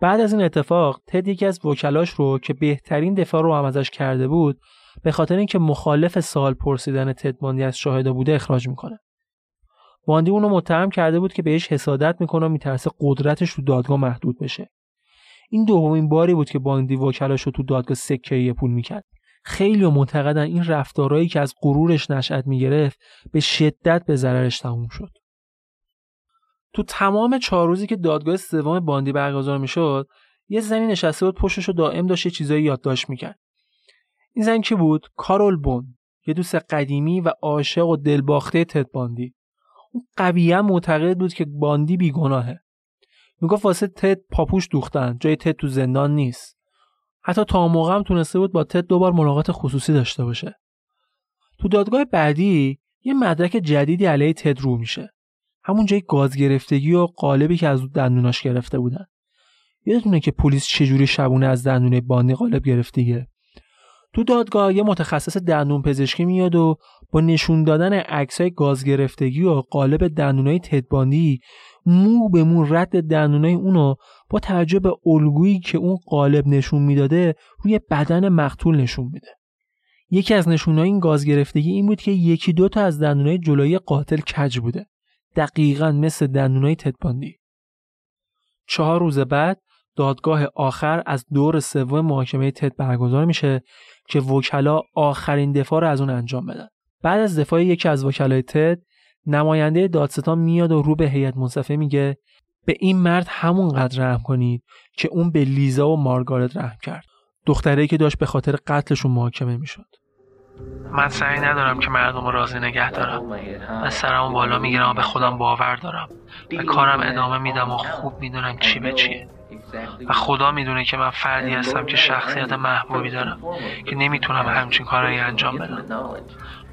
بعد از این اتفاق تد یکی از وکلاش رو که بهترین دفاع رو هم ازش کرده بود به خاطر اینکه مخالف سال پرسیدن تد باندی از شاهده بوده اخراج می‌کنه. باندی اونو متهم کرده بود که بهش حسادت می‌کنه و میترسه قدرتش تو دادگاه محدود بشه. این دومین باری بود که باندی وکلاش رو تو دادگاه سکه پول می‌کرد. خیلی معتقدن این رفتارهایی که از غرورش نشأت می‌گرفت به شدت به ضررش تموم شد. تو تمام چهار روزی که دادگاه سوم باندی برگزار می‌شد یه زنی نشسته بود پشتش رو دائم داشت چیزایی یادداشت می‌کرد. این زن کی بود؟ کارول بون یه دوست قدیمی و عاشق و دلباخته تد باندی. اون قویا معتقد بود که باندی بیگناهه. می‌گفت واسه تد پاپوش دوختن جای تد تو زندان نیست. حتی تا موقع هم تونسته بود با تد دوبار ملاقات خصوصی داشته باشه. تو دادگاه بعدی یه مدرک جدیدی علیه تد رو میشه. همون جای گاز گرفتگی و قالبی که از دندوناش گرفته بودن. یادتونه که پلیس چجوری شبونه از دندونه باندی قالب گرفت تو دادگاه یه متخصص دندون پزشکی میاد و با نشون دادن عکسای گاز گرفتگی و قالب دندونای تدباندی مو به مو رد دندونای اونو با توجه به الگویی که اون قالب نشون می‌داده روی بدن مقتول نشون میده. یکی از نشونهای این گاز گرفتگی این بود که یکی دو تا از دندونای جلویی قاتل کج بوده دقیقا مثل دندونای تدباندی. چهار روز بعد دادگاه آخر از دور سوم محاکمه تد برگزار میشه که وکلا آخرین دفاع رو از اون انجام بدن. بعد از دفاع یکی از وکلای تد نماینده دادستان میاد و رو به هیئت منصفه میگه به این مرد همونقدر رحم کنید که اون به لیزا و مارگارت رحم کرد. دختره که داشت به خاطر قتلشون محاکمه می‌شد. من سعی ندارم که مردم رو راضی نگه دارم. من سرمو بالا می‌گیرم و به خودم باور دارم. و کارم ادامه میدم و خوب می‌دونم چی به چیه. و خدا می‌دونه که من فردی هستم که شخصیت محبوبی دارم که نمی‌تونم همچین کارایی انجام بدم.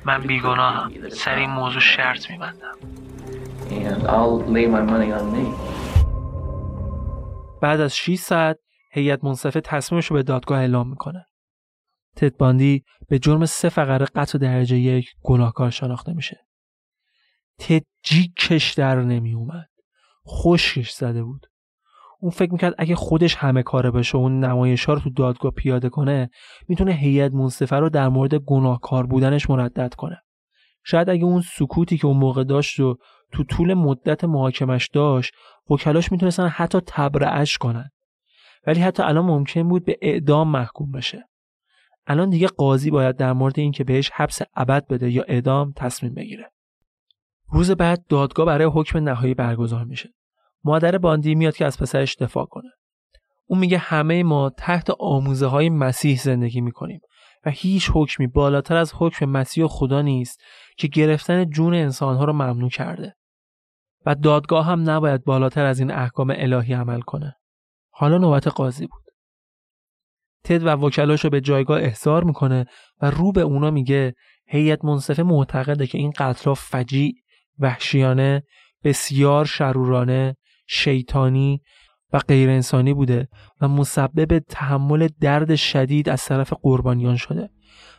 من بیگناهم. سر این موضوع شرط میبندم. بعد از 6 ساعت هیئت منصفه تصمیمش رو به دادگاه اعلام می‌کنه. تد باندی به جرم سه فقره قتل درجه یک گناهکار شناخته میشه. تد جیکش در نمی اومد خوشش زده بود. اون فکر می‌کرد اگه خودش همه کاره بشه و اون نمایش ها رو تو دادگاه پیاده کنه می‌تونه هیئت منصفه رو در مورد گناهکار بودنش مردد کنه. شاید اگه اون سکوتی که اون موقع داشت و تو طول مدت محاکمش داشت وکلاش می‌تونستن حتی تبرعش کنن. ولی حتی الان ممکن بود به اعدام محکوم بشه. الان دیگه قاضی باید در مورد اینکه بهش حبس ابد بده یا اعدام تصمیم بگیره. روز بعد دادگاه برای حکم نهایی برگزار میشه. مادر باندی میاد که از پسرش دفاع کنه اون میگه همه ما تحت آموزه های مسیح زندگی می‌کنیم و هیچ حکمی بالاتر از حکم مسیح و خدا نیست که گرفتن جون انسانها رو ممنوع کرده و دادگاه هم نباید بالاتر از این احکام الهی عمل کنه. حالا نوبت قاضی بود. تد و وکلاشو به جایگاه احضار می‌کنه و رو به اونا میگه هیئت منصفه معتقده که این قتلها فجیع، وحشیانه، بسیار شرورانه، شیطانی و غیر انسانی بوده و مسبب تحمل درد شدید از طرف قربانیان شده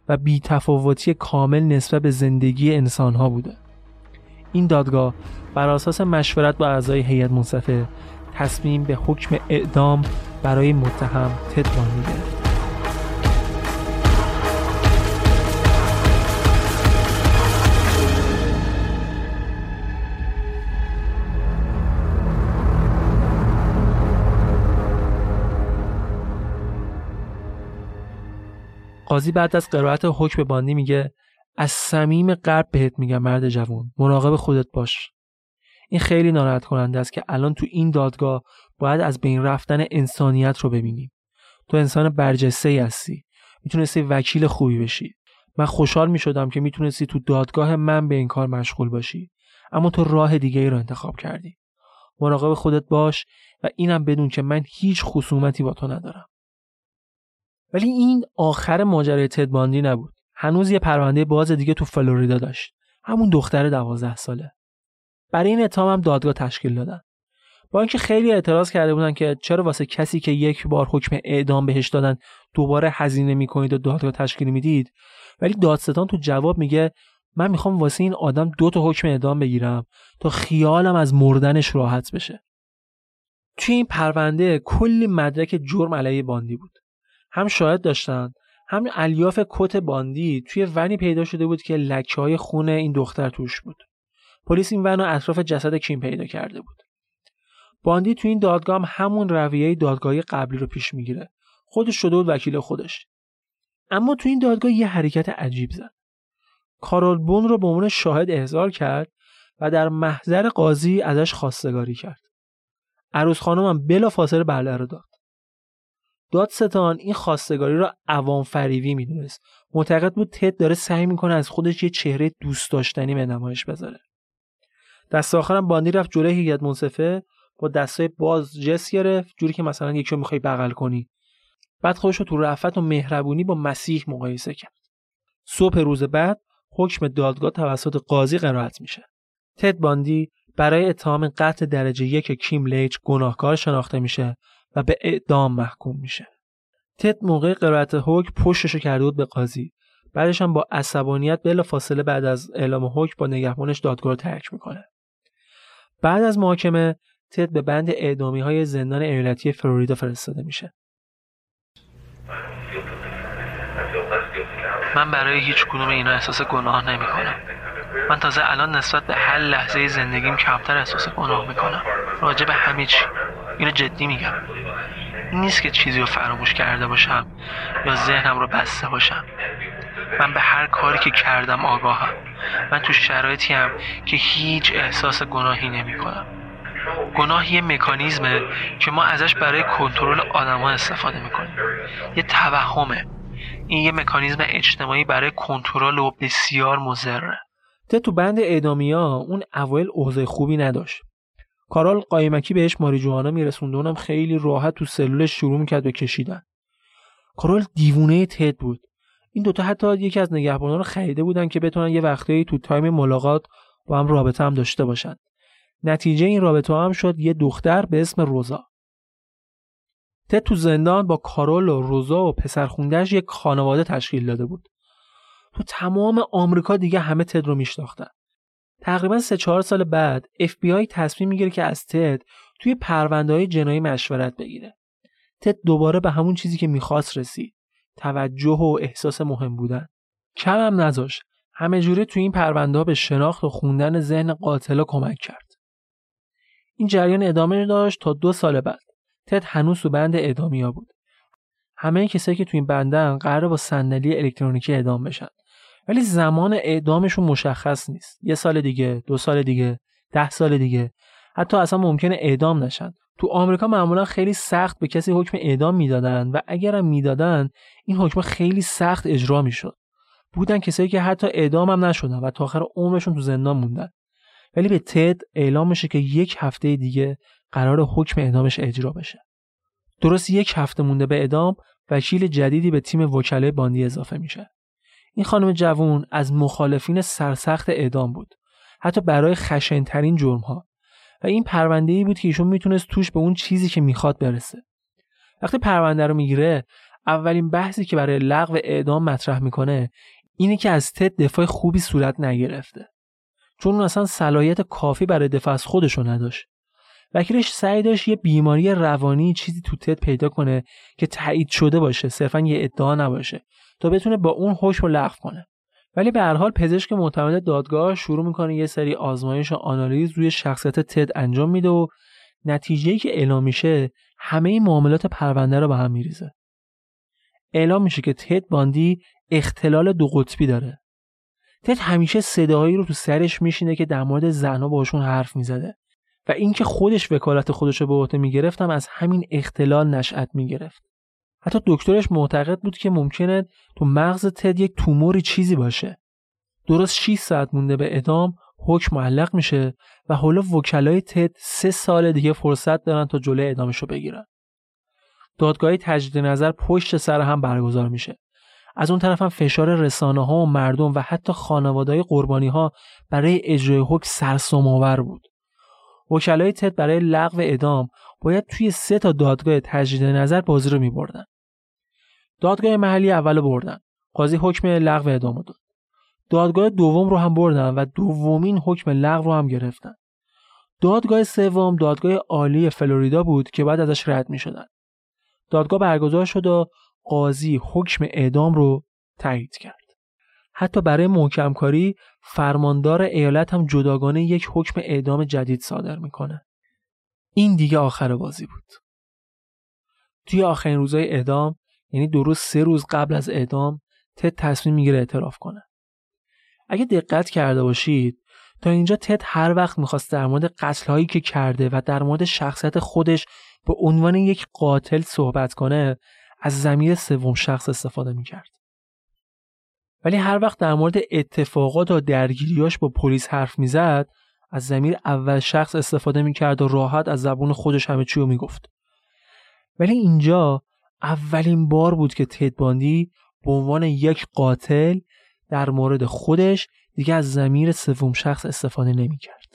و بیتفاوتی کامل نسبت به زندگی انسانها بوده. این دادگاه بر اساس مشورت با اعضای هیئت منصفه تصمیم به حکم اعدام برای متهم تدوان گرفت. قاضی بعد از قرائت حکم باندی میگه از صمیم قلب بهت میگم مرد جوان مراقب خودت باش. این خیلی ناراحت کننده است که الان تو این دادگاه باید از بین رفتن انسانیت رو ببینیم. تو انسان برجسته ای هستی. می‌تونستی وکیل خوبی بشی. من خوشحال می‌شدم که می‌تونستی تو دادگاه من به این کار مشغول باشی. اما تو راه دیگه ای رو انتخاب کردی. مراقب خودت باش و اینم بدون که من هیچ خصومتی با تو ندارم. ولی این آخر ماجرای تدباندی نبود. هنوز یه پرونده باز دیگه تو فلوریدا داشت. همون دختر دوازده ساله. برای این اتهام هم دادگاه تشکیل دادن. با اینکه خیلی اعتراض کرده بودن که چرا واسه کسی که یک بار حکم اعدام بهش دادن دوباره هزینه می‌کنید و دادگاه تشکیل می‌دید ولی دادستان تو جواب میگه من می‌خوام واسه این آدم دو تا حکم اعدام بگیرم تا خیالم از مردنش راحت بشه. توی این پرونده کلی مدرک جرم علیه باندی بود. هم شاهد داشتن. هم الیاف کت باندی توی ونی پیدا شده بود که لکه های خون این دختر توش بود. پلیس این ون رو اطراف جسد کیم پیدا کرده بود. باندی توی این دادگاه هم همون رویه دادگاهی قبلی رو پیش می‌گیره. خودش شده بود وکیل خودش. اما توی این دادگاه یه حرکت عجیب زد. کارول بون رو به عنوان شاهد احضار کرد و در محضر قاضی ازش خواستگاری کرد. عروس خانم هم بلا فاصله بله رو داد. دادستان این خواستگاری را عوام فریوی می‌دونست. معتقد بود تد داره سعی می‌کنه از خودش یه چهره دوست داشتنی به نمایش بذاره. دست آخرم باندی رفت جلوی هیئت منصفه با دستای باز جس گرفت جوری که مثلا یکی رو می‌خوای بغل کنی. بعد خودش رو تو رفت و مهربونی با مسیح مقایسه کرد. صبح روز بعد حکم دادگاه توسط قاضی قرائت میشه. تد باندی برای اتهام قتل درجه یک کیم لیچ گناهکار شناخته میشه. و به اعدام محکوم میشه. تد موقع قرائت حکم پشتشو کرده بود به قاضی. بعدش هم با عصبانیت بلا فاصله بعد از اعلام حکم با نگهبانش دادگاه رو ترک می‌کنه. بعد از محاکمه تد به بند اعدامی های زندان ایالتی فلوریدا فرستاده میشه. من برای هیچ کدوم اینا احساس گناه نمی کنم. من تازه الان نسبت به هر لحظه زندگیم کمتر احساس گناه می‌کنم. راجع به همه چی. اینو جدی میگم. نیست که چیزی رو فراموش کرده باشم یا ذهنم رو بسته باشم. من به هر کاری که کردم آگاهم. من تو شرایطی هم که هیچ احساس گناهی نمی کنم گناه یه مکانیزمه که ما ازش برای کنترل آدم ها استفاده می‌کنیم. یه توهمه. این یه مکانیزم اجتماعی برای کنترل و بسیار مزره ته تو بند اعدامیا اون اول اوضاع خوبی نداشت. کارال قایمکی بهش ماریجوانا میرسوند اونم خیلی راحت تو سلولش شروع می‌کرد به کشیدن. کارال دیوونه تد بود. این دوتا حتی یکی از نگهبانان رو خریده بودن که بتونن یه وقتی تو تایم ملاقات با هم رابطه هم داشته باشن. نتیجه این رابطه هم شد یه دختر به اسم روزا. تد تو زندان با کارول و روزا و پسرخوندهش یک خانواده تشکیل داده بود. تو تمام آمریکا دیگه همه تد رو میشناختن. تقریبا سه چهار سال بعد FBI تصمیم می‌گیره که از تد توی پرونده های جنایی مشورت بگیره. تد دوباره به همون چیزی که می‌خواست رسید. توجه و احساس مهم بودن. کم هم نذاش. همه جوره توی این پرونده ها به شناخت و خوندن ذهن قاتلا کمک کرد. این جریان ادامه داشت تا دو سال بعد. تد هنوز تو بند ها بود. همه کسایی که توی این بندن قرار با صندلی الکترونیکی اعدام بشن. ولی زمان اعدامشون مشخص نیست. یه سال دیگه دو سال دیگه ده سال دیگه. حتی اصلا ممکنه اعدام نشن. تو آمریکا معمولا خیلی سخت به کسی حکم اعدام می‌دادن و اگرم می‌دادن این حکم خیلی سخت اجرا می‌شد. بودن کسایی که حتی اعدام هم نشدن و تا آخر عمرشون تو زندان موندن. ولی به تد اعلام میشه که یک هفته دیگه قرار حکم اعدامش اجرا بشه. درست یک هفته مونده به اعدام وکیل جدیدی به تیم وکلای باندی اضافه میشه. این خانم جوون از مخالفین سرسخت اعدام بود. حتی برای خشنترین جرم ها. و این پرونده ای بود که ایشون می‌تونست توش به اون چیزی که می‌خواد برسه. وقتی پرونده رو می‌گیره اولین بحثی که برای لغو اعدام مطرح می‌کنه اینه که از تد دفاع خوبی صورت نگرفته. چون اون اصلا صلاحیت کافی برای دفاع از خودشو نداشت. وکیلش سعی داشت یه بیماری روانی چیزی تو تد پیدا کنه که تایید شده باشه صرفا یه ادعا نباشه تا بتونه با اون حکم رو لغو کنه. ولی به هر حال پزشک معتمد دادگاه شروع می‌کنه یه سری آزمایش و آنالیز روی شخصیت تد انجام میده و نتیجه که اعلام میشه همه معاملات پرونده رو به هم میریزه. اعلام میشه که تد باندی اختلال دو قطبی داره. تد همیشه صداهایی رو تو سرش میشینه که در مورد زنها باشون حرف می‌زده. و اینکه خودش وکالت خودش رو به عهده می‌گرفتم از همین اختلال نشأت می‌گرفت. حتی دکترش معتقد بود که ممکنه تو مغز تد یک توموری چیزی باشه. درست 6 ساعت مونده به ادام حکم معلق میشه و حالا وکلای تد سه سال دیگه فرصت دارن تا جلوی ادامش رو بگیرن. دادگاهی تجدید نظر پشت سر هم برگزار میشه. از اون طرف هم فشار رسانه ها و مردم و حتی خانواده قربانی ها برای اجرای حکم سرسام آور بود. وکلای تد برای لغو ادام باید توی سه تا دادگاه تجدید نظر بازی رو میبردن دادگاه محلی اول بردن قاضی حکم لغو اعدام داد دادگاه دوم رو هم بردن و دومین حکم لغو رو هم گرفتن دادگاه سوم دادگاه عالی فلوریدا بود که بعد ازش رد می شدن. دادگاه برگزار شد و قاضی حکم اعدام رو تایید کرد. حتی برای محکم کاری فرماندار ایالت هم جداگانه یک حکم اعدام جدید صادر می‌کنه. این دیگه آخر بازی بود. توی آخرین روزهای اعدام یعنی درست سه روز قبل از اعدام تد تصمیم می‌گیره اعتراف کنه. اگه دقت کرده باشید تا اینجا تد هر وقت می‌خواست در مورد قتل هایی که کرده و در مورد شخصیت خودش به عنوان یک قاتل صحبت کنه از زمیر سوم شخص استفاده می‌کرد. ولی هر وقت در مورد اتفاقات و درگیریاش با پلیس حرف می‌زد از زمیر اول شخص استفاده می‌کرد و راحت از زبون خودش همه چی رو می‌گفت. ولی اینجا اولین بار بود که تد باندی به عنوان یک قاتل در مورد خودش دیگه از زمیر سوم شخص استفاده نمی‌کرد.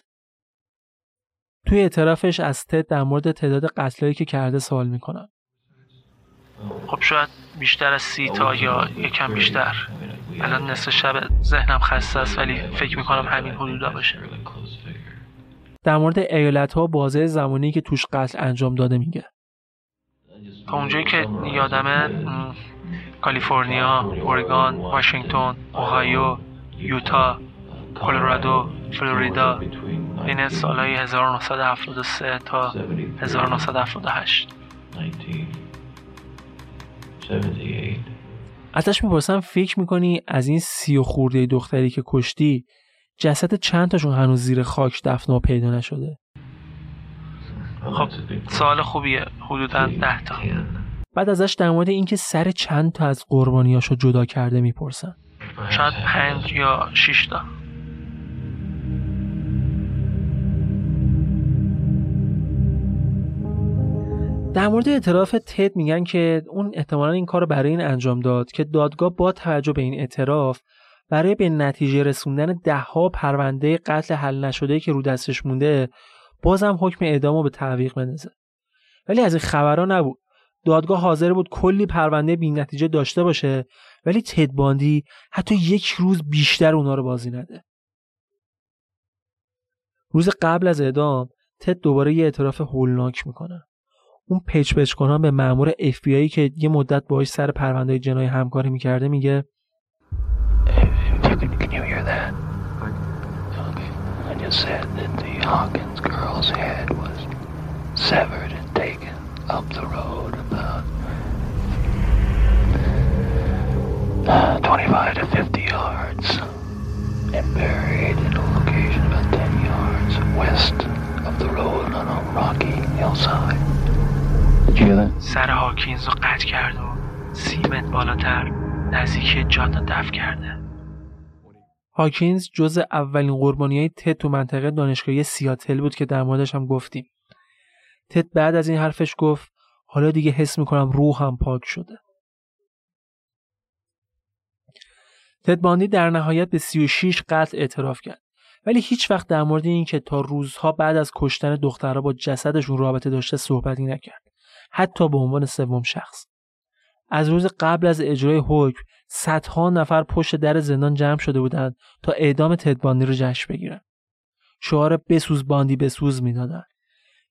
توی اعترافش از تد در مورد تعداد قتلایی که کرده سوال می‌کنن. خب شاید بیشتر از سی تا یا یکم بیشتر الان نصف شب ذهنم خسته است ولی فکر می‌کنم همین حدودا باشه. در مورد ایالت ها بازه زمانی که توش قتل انجام داده میگه. تا اونجایی که یادمه کالیفرنیا، اورگان، واشنگتن، اوهایو، یوتا، کلرادو، فلوریدا بین سالهای 1973 تا 1978 ازش می‌پرسم فکر می‌کنی از این سی و خورده دختری که کشتی جسد چند تاشون هنوز زیر خاک دفن و پیدا نشده؟ خب سوال خوبیه. حدودا ده تا. بعد ازش در مورد اینکه سر چند تا از قربانیاشو جدا کرده می‌پرسن شاید پنج یا شش تا. در مورد اعتراف تد میگن که اون احتمالا این کار برای این انجام داد که دادگاه با توجه به این اعتراف برای به نتیجه رسوندن دهها پرونده قتل حل نشده که رو دستش مونده بازم حکم اعدام رو به تعویق بندازه. ولی از این خبرها نبود. دادگاه حاضر بود کلی پرونده بی نتیجه داشته باشه ولی تد باندی حتی یک روز بیشتر اونا رو بازی نده. روز قبل از اعدام تد دوباره یه اعتراف هولناک می‌کنه. اون پچ پچ کنان به مامور اف بی که یه مدت باهاش سر پرونده جنایی همکاری می‌کرده میگه up the road about 25 to 50 yards and buried in a location about 10 yards west of the road on a rocky hillside. سر هاکینز رو قطع کرد و سی متر بالاتر نزدیکی جاده دفع کرده هاکینز جز اولین قربانی های تد تو منطقه دانشگاهی سیاتل بود که در موردش هم گفتیم. تد بعد از این حرفش گفت حالا دیگه حس می‌کنم روحم پاک شده. تد باندی در نهایت به 36 قتل اعتراف کرد. ولی هیچ وقت در مورد این که تا روزها بعد از کشتن دخترها با جسدشون رابطه داشته صحبتی نکرد. حتی به عنوان سوم شخص. از روز قبل از اجرای حکم صدها نفر پشت در زندان جمع شده بودند تا اعدام تدباندی رو جشن بگیرن. شعار بسوز باندی بسوز می‌دادن.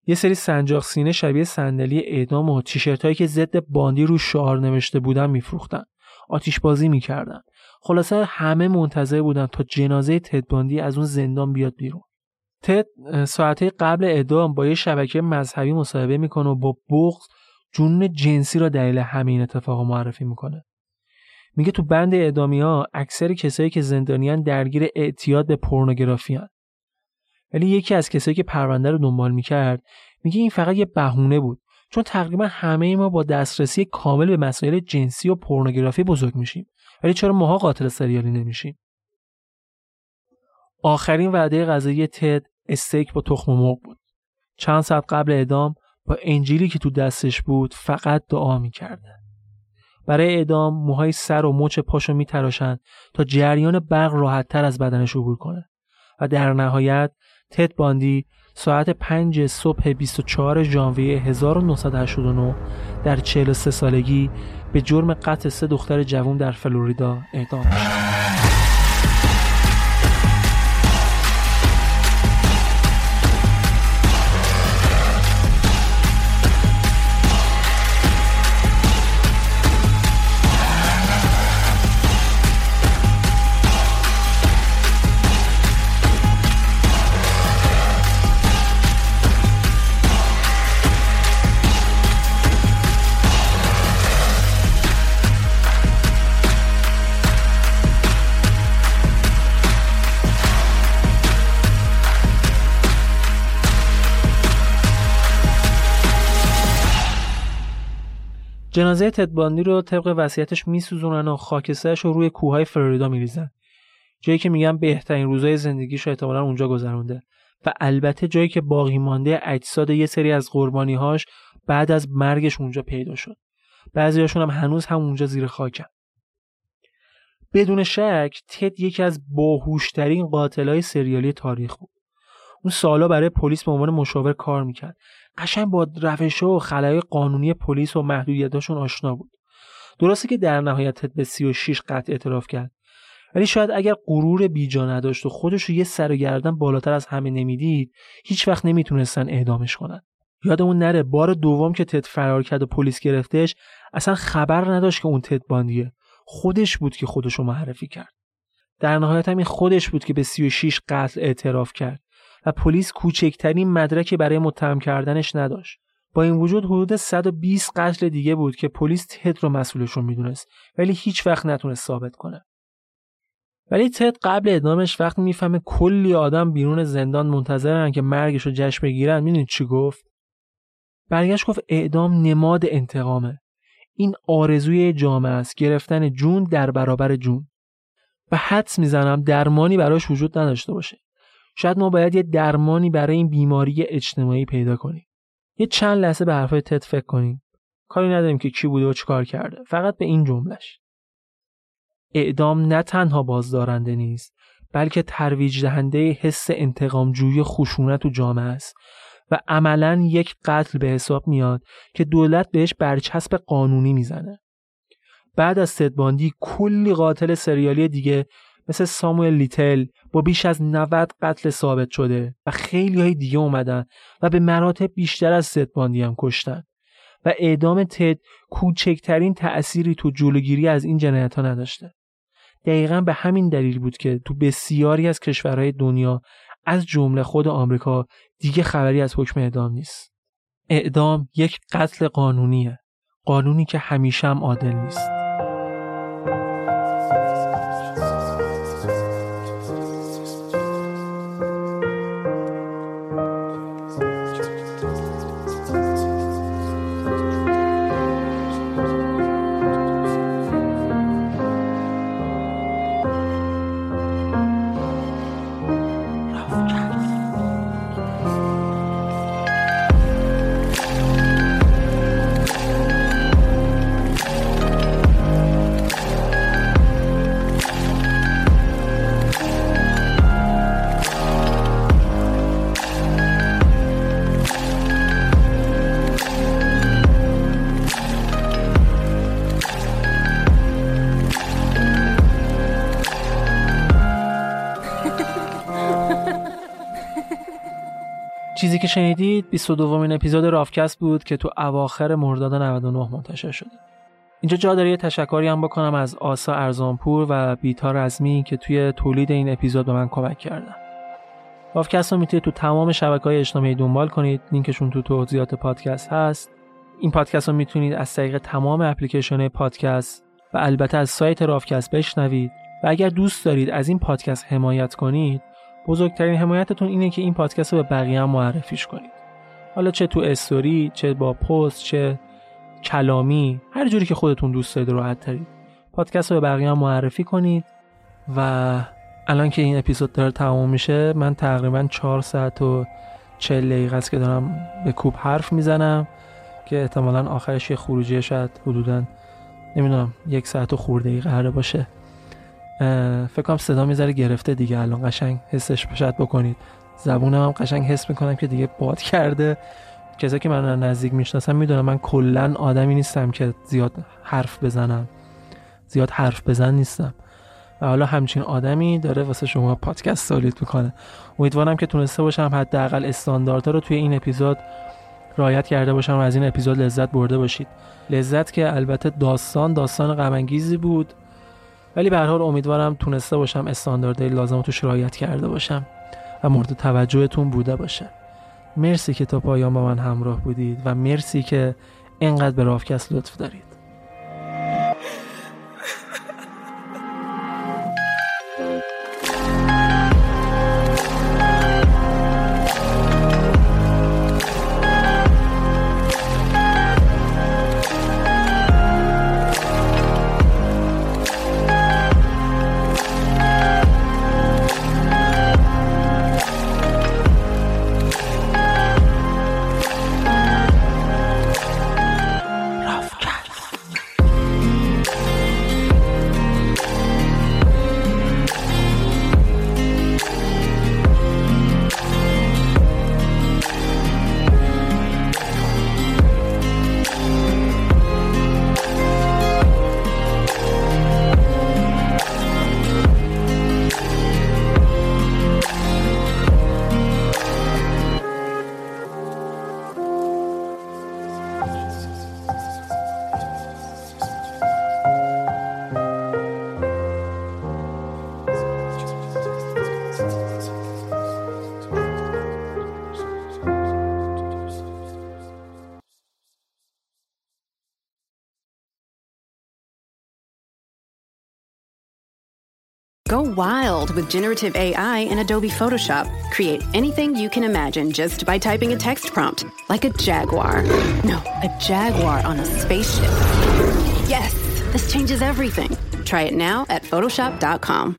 یه سری سنجاق سینه شبیه صندلی اعدام و تیشرت هایی که ضد باندی رو شعار نوشته بودن میفروختن. آتیش بازی می‌کردن. خلاصه همه منتظر بودن تا جنازه تدباندی از اون زندان بیاد بیرون. تد ساعته قبل اعدام با یه شبکه مذهبی مصاحبه می‌کنه و با بغض جنون جنسی را دلیل همین اتفاق معرفی می‌کنه. میگه تو بند اعدامی ها اکثر کسایی که زندانیان درگیر اعتیاد به پورنوگرافی هن. ولی یکی از کسایی که پرونده رو دنبال می‌کرد میگه این فقط یه بهونه بود چون تقریبا همه ما با دسترسی کامل به مسائل جنسی و پورنوگرافی بزرگ میشیم ولی چرا ماها قاتل سریالی نمیشیم آخرین وعده غذایی تد استیک با تخم مرغ بود. چند ساعت قبل اعدام با انجیلی که تو دستش بود فقط دعا می‌کرده برای اعدام موهای سر و مچ پاشو میتراشن تا جریان برق راحتتر از بدنش عبور کنه. و در نهایت تد باندی ساعت 5 صبح 24 ژانویه 1989 در 43 سالگی به جرم قتل سه دختر جوان در فلوریدا اعدام شد. جنازه تدباندی رو طبق وصیتش میسوزونن و خاکسترش رو روی کوههای فلوریدا میریزن. جایی که میگن بهترین روزای زندگیش رو احتمالا اونجا گذرونده. و البته جایی که باقی مانده اجساد یه سری از قربانیهاش بعد از مرگش اونجا پیدا شد. بعضیاشون هم هنوز هم اونجا زیر خاکن. بدون شک تد یکی از باهوشترین قاتلای سریالی تاریخ بود. اون سالا برای پلیس به عنوان مشاور کار می‌کرد. قشنگ با روش و خلای قانونی پلیس و محدودیتاشون آشنا بود. درسته که در نهایت به 36 قطع اعتراف کرد. ولی شاید اگر غرور بیجا نداشت و خودش رو یه سر و گردن بالاتر از همه نمی‌دید هیچ وقت نمی‌تونستن اعدامش کنن. یادمون نره بار دوم که تد فرار کرد و پلیس گرفتش اصلا خبر نداشت که اون تد باندیه. خودش بود که خودش رو معرفی کرد. در نهایت هم این خودش بود که به 36 قتل اعتراف کرد. و پلیس کوچکترین مدرکی برای متهم کردنش نداشت. با این وجود حدود 120 قتل دیگه بود که پلیس تد رو مسئولشون می‌دونست ولی هیچ وقت نتونست ثابت کنه. ولی تد قبل اعدامش وقتی می‌فهمه کلی آدم بیرون زندان منتظرن که مرگش رو جشن بگیرن می‌دونید چی گفت؟ برگشت گفت اعدام نماد انتقامه. این آرزوی جامعه است گرفتن جون در برابر جون. و حدس می‌زنم درمانی براش وجود نداشته باشه. شاید ما باید یه درمانی برای این بیماری اجتماعی پیدا کنیم. یه چند لحظه به حرفای تد فکر کنیم. کاری نداریم که کی بوده و چیکار کرده. فقط به این جملش اعدام نه تنها بازدارنده نیست بلکه ترویج دهنده حس انتقامجویی خشونت و جامعه است و عملا یک قتل به حساب میاد که دولت بهش برچسب قانونی می‌زنه. بعد از تدباندی کلی قاتل سریالی دیگه مثل ساموئل لیتل با بیش از 90 قتل ثابت شده و خیلی های دیگه اومدن و به مراتب بیشتر از باندی هم کشتن. و اعدام تد کوچکترین تأثیری تو جلوگیری از این جنایت ها نداشته. دقیقا به همین دلیل بود که تو بسیاری از کشورهای دنیا از جمله خود آمریکا دیگه خبری از حکم اعدام نیست. اعدام یک قتل قانونیه. قانونی که همیشه هم عادل نیست. چیزی که شنیدید 22 دومین اپیزود رافکست بود که تو اواخر مرداد 99 منتشر شده. اینجا جا داره یه تشکری هم بکنم از آسا ارزانپور و بیتا رزمی که توی تولید این اپیزود به من کمک کردن. رافکست رو می‌تونید تو تمام شبکه های اجتماعی دنبال کنید لینکشون تو توضیحات پادکست هست این پادکست رو می‌تونید از طریق تمام اپلیکیشن پادکست و البته از سایت رافکست بشنوید و اگر دوست دارید از این پادکست حمایت کنید بزرگترین حمایتتون اینه که این پادکست رو به بقیه هم معرفیش کنید. حالا چه تو استوری چه با پست چه کلامی هر جوری که خودتون دوست دارید راحت ترید. پادکست رو به بقیه هم معرفی کنید و الان که این اپیزود داره تمام میشه من تقریبا 4 ساعت و 40 دقیقه است که دارم به کوب حرف می‌زنم که احتمالا آخرش یه خروجی شاید حدودا نمی‌دونم یک ساعت و خورده قراره باشه. فکر کنم صدا می‌ذاره گرفته دیگه. الان قشنگ حسش بشد بکنید. زبونم هم قشنگ حس می‌کنم که دیگه باد کرده. کسایی که من نزدیک می‌شناسم می‌دونم من کلا آدمی نیستم که زیاد حرف بزنم. زیاد حرف بزن نیستم. و حالا همچین آدمی داره واسه شما پادکست تولید می‌کنه. امیدوارم که تونسته باشم حداقل استانداردها رو توی این اپیزود رعایت کرده باشم و از این اپیزود لذت برده باشید. لذت که البته داستان داستان غم بود. ولی به هر حال امیدوارم تونسته باشم استانداردهای لازم توش رعایت کرده باشم و مورد توجهتون بوده باشه. مرسی که تا پایان با من همراه بودید و مرسی که اینقدر به رافکست لطف دارید. Go wild with generative AI in Adobe Photoshop. Create anything you can imagine just by typing a text prompt, like a jaguar. No, a jaguar on a spaceship. Yes, this changes everything. Try it now at Photoshop.com.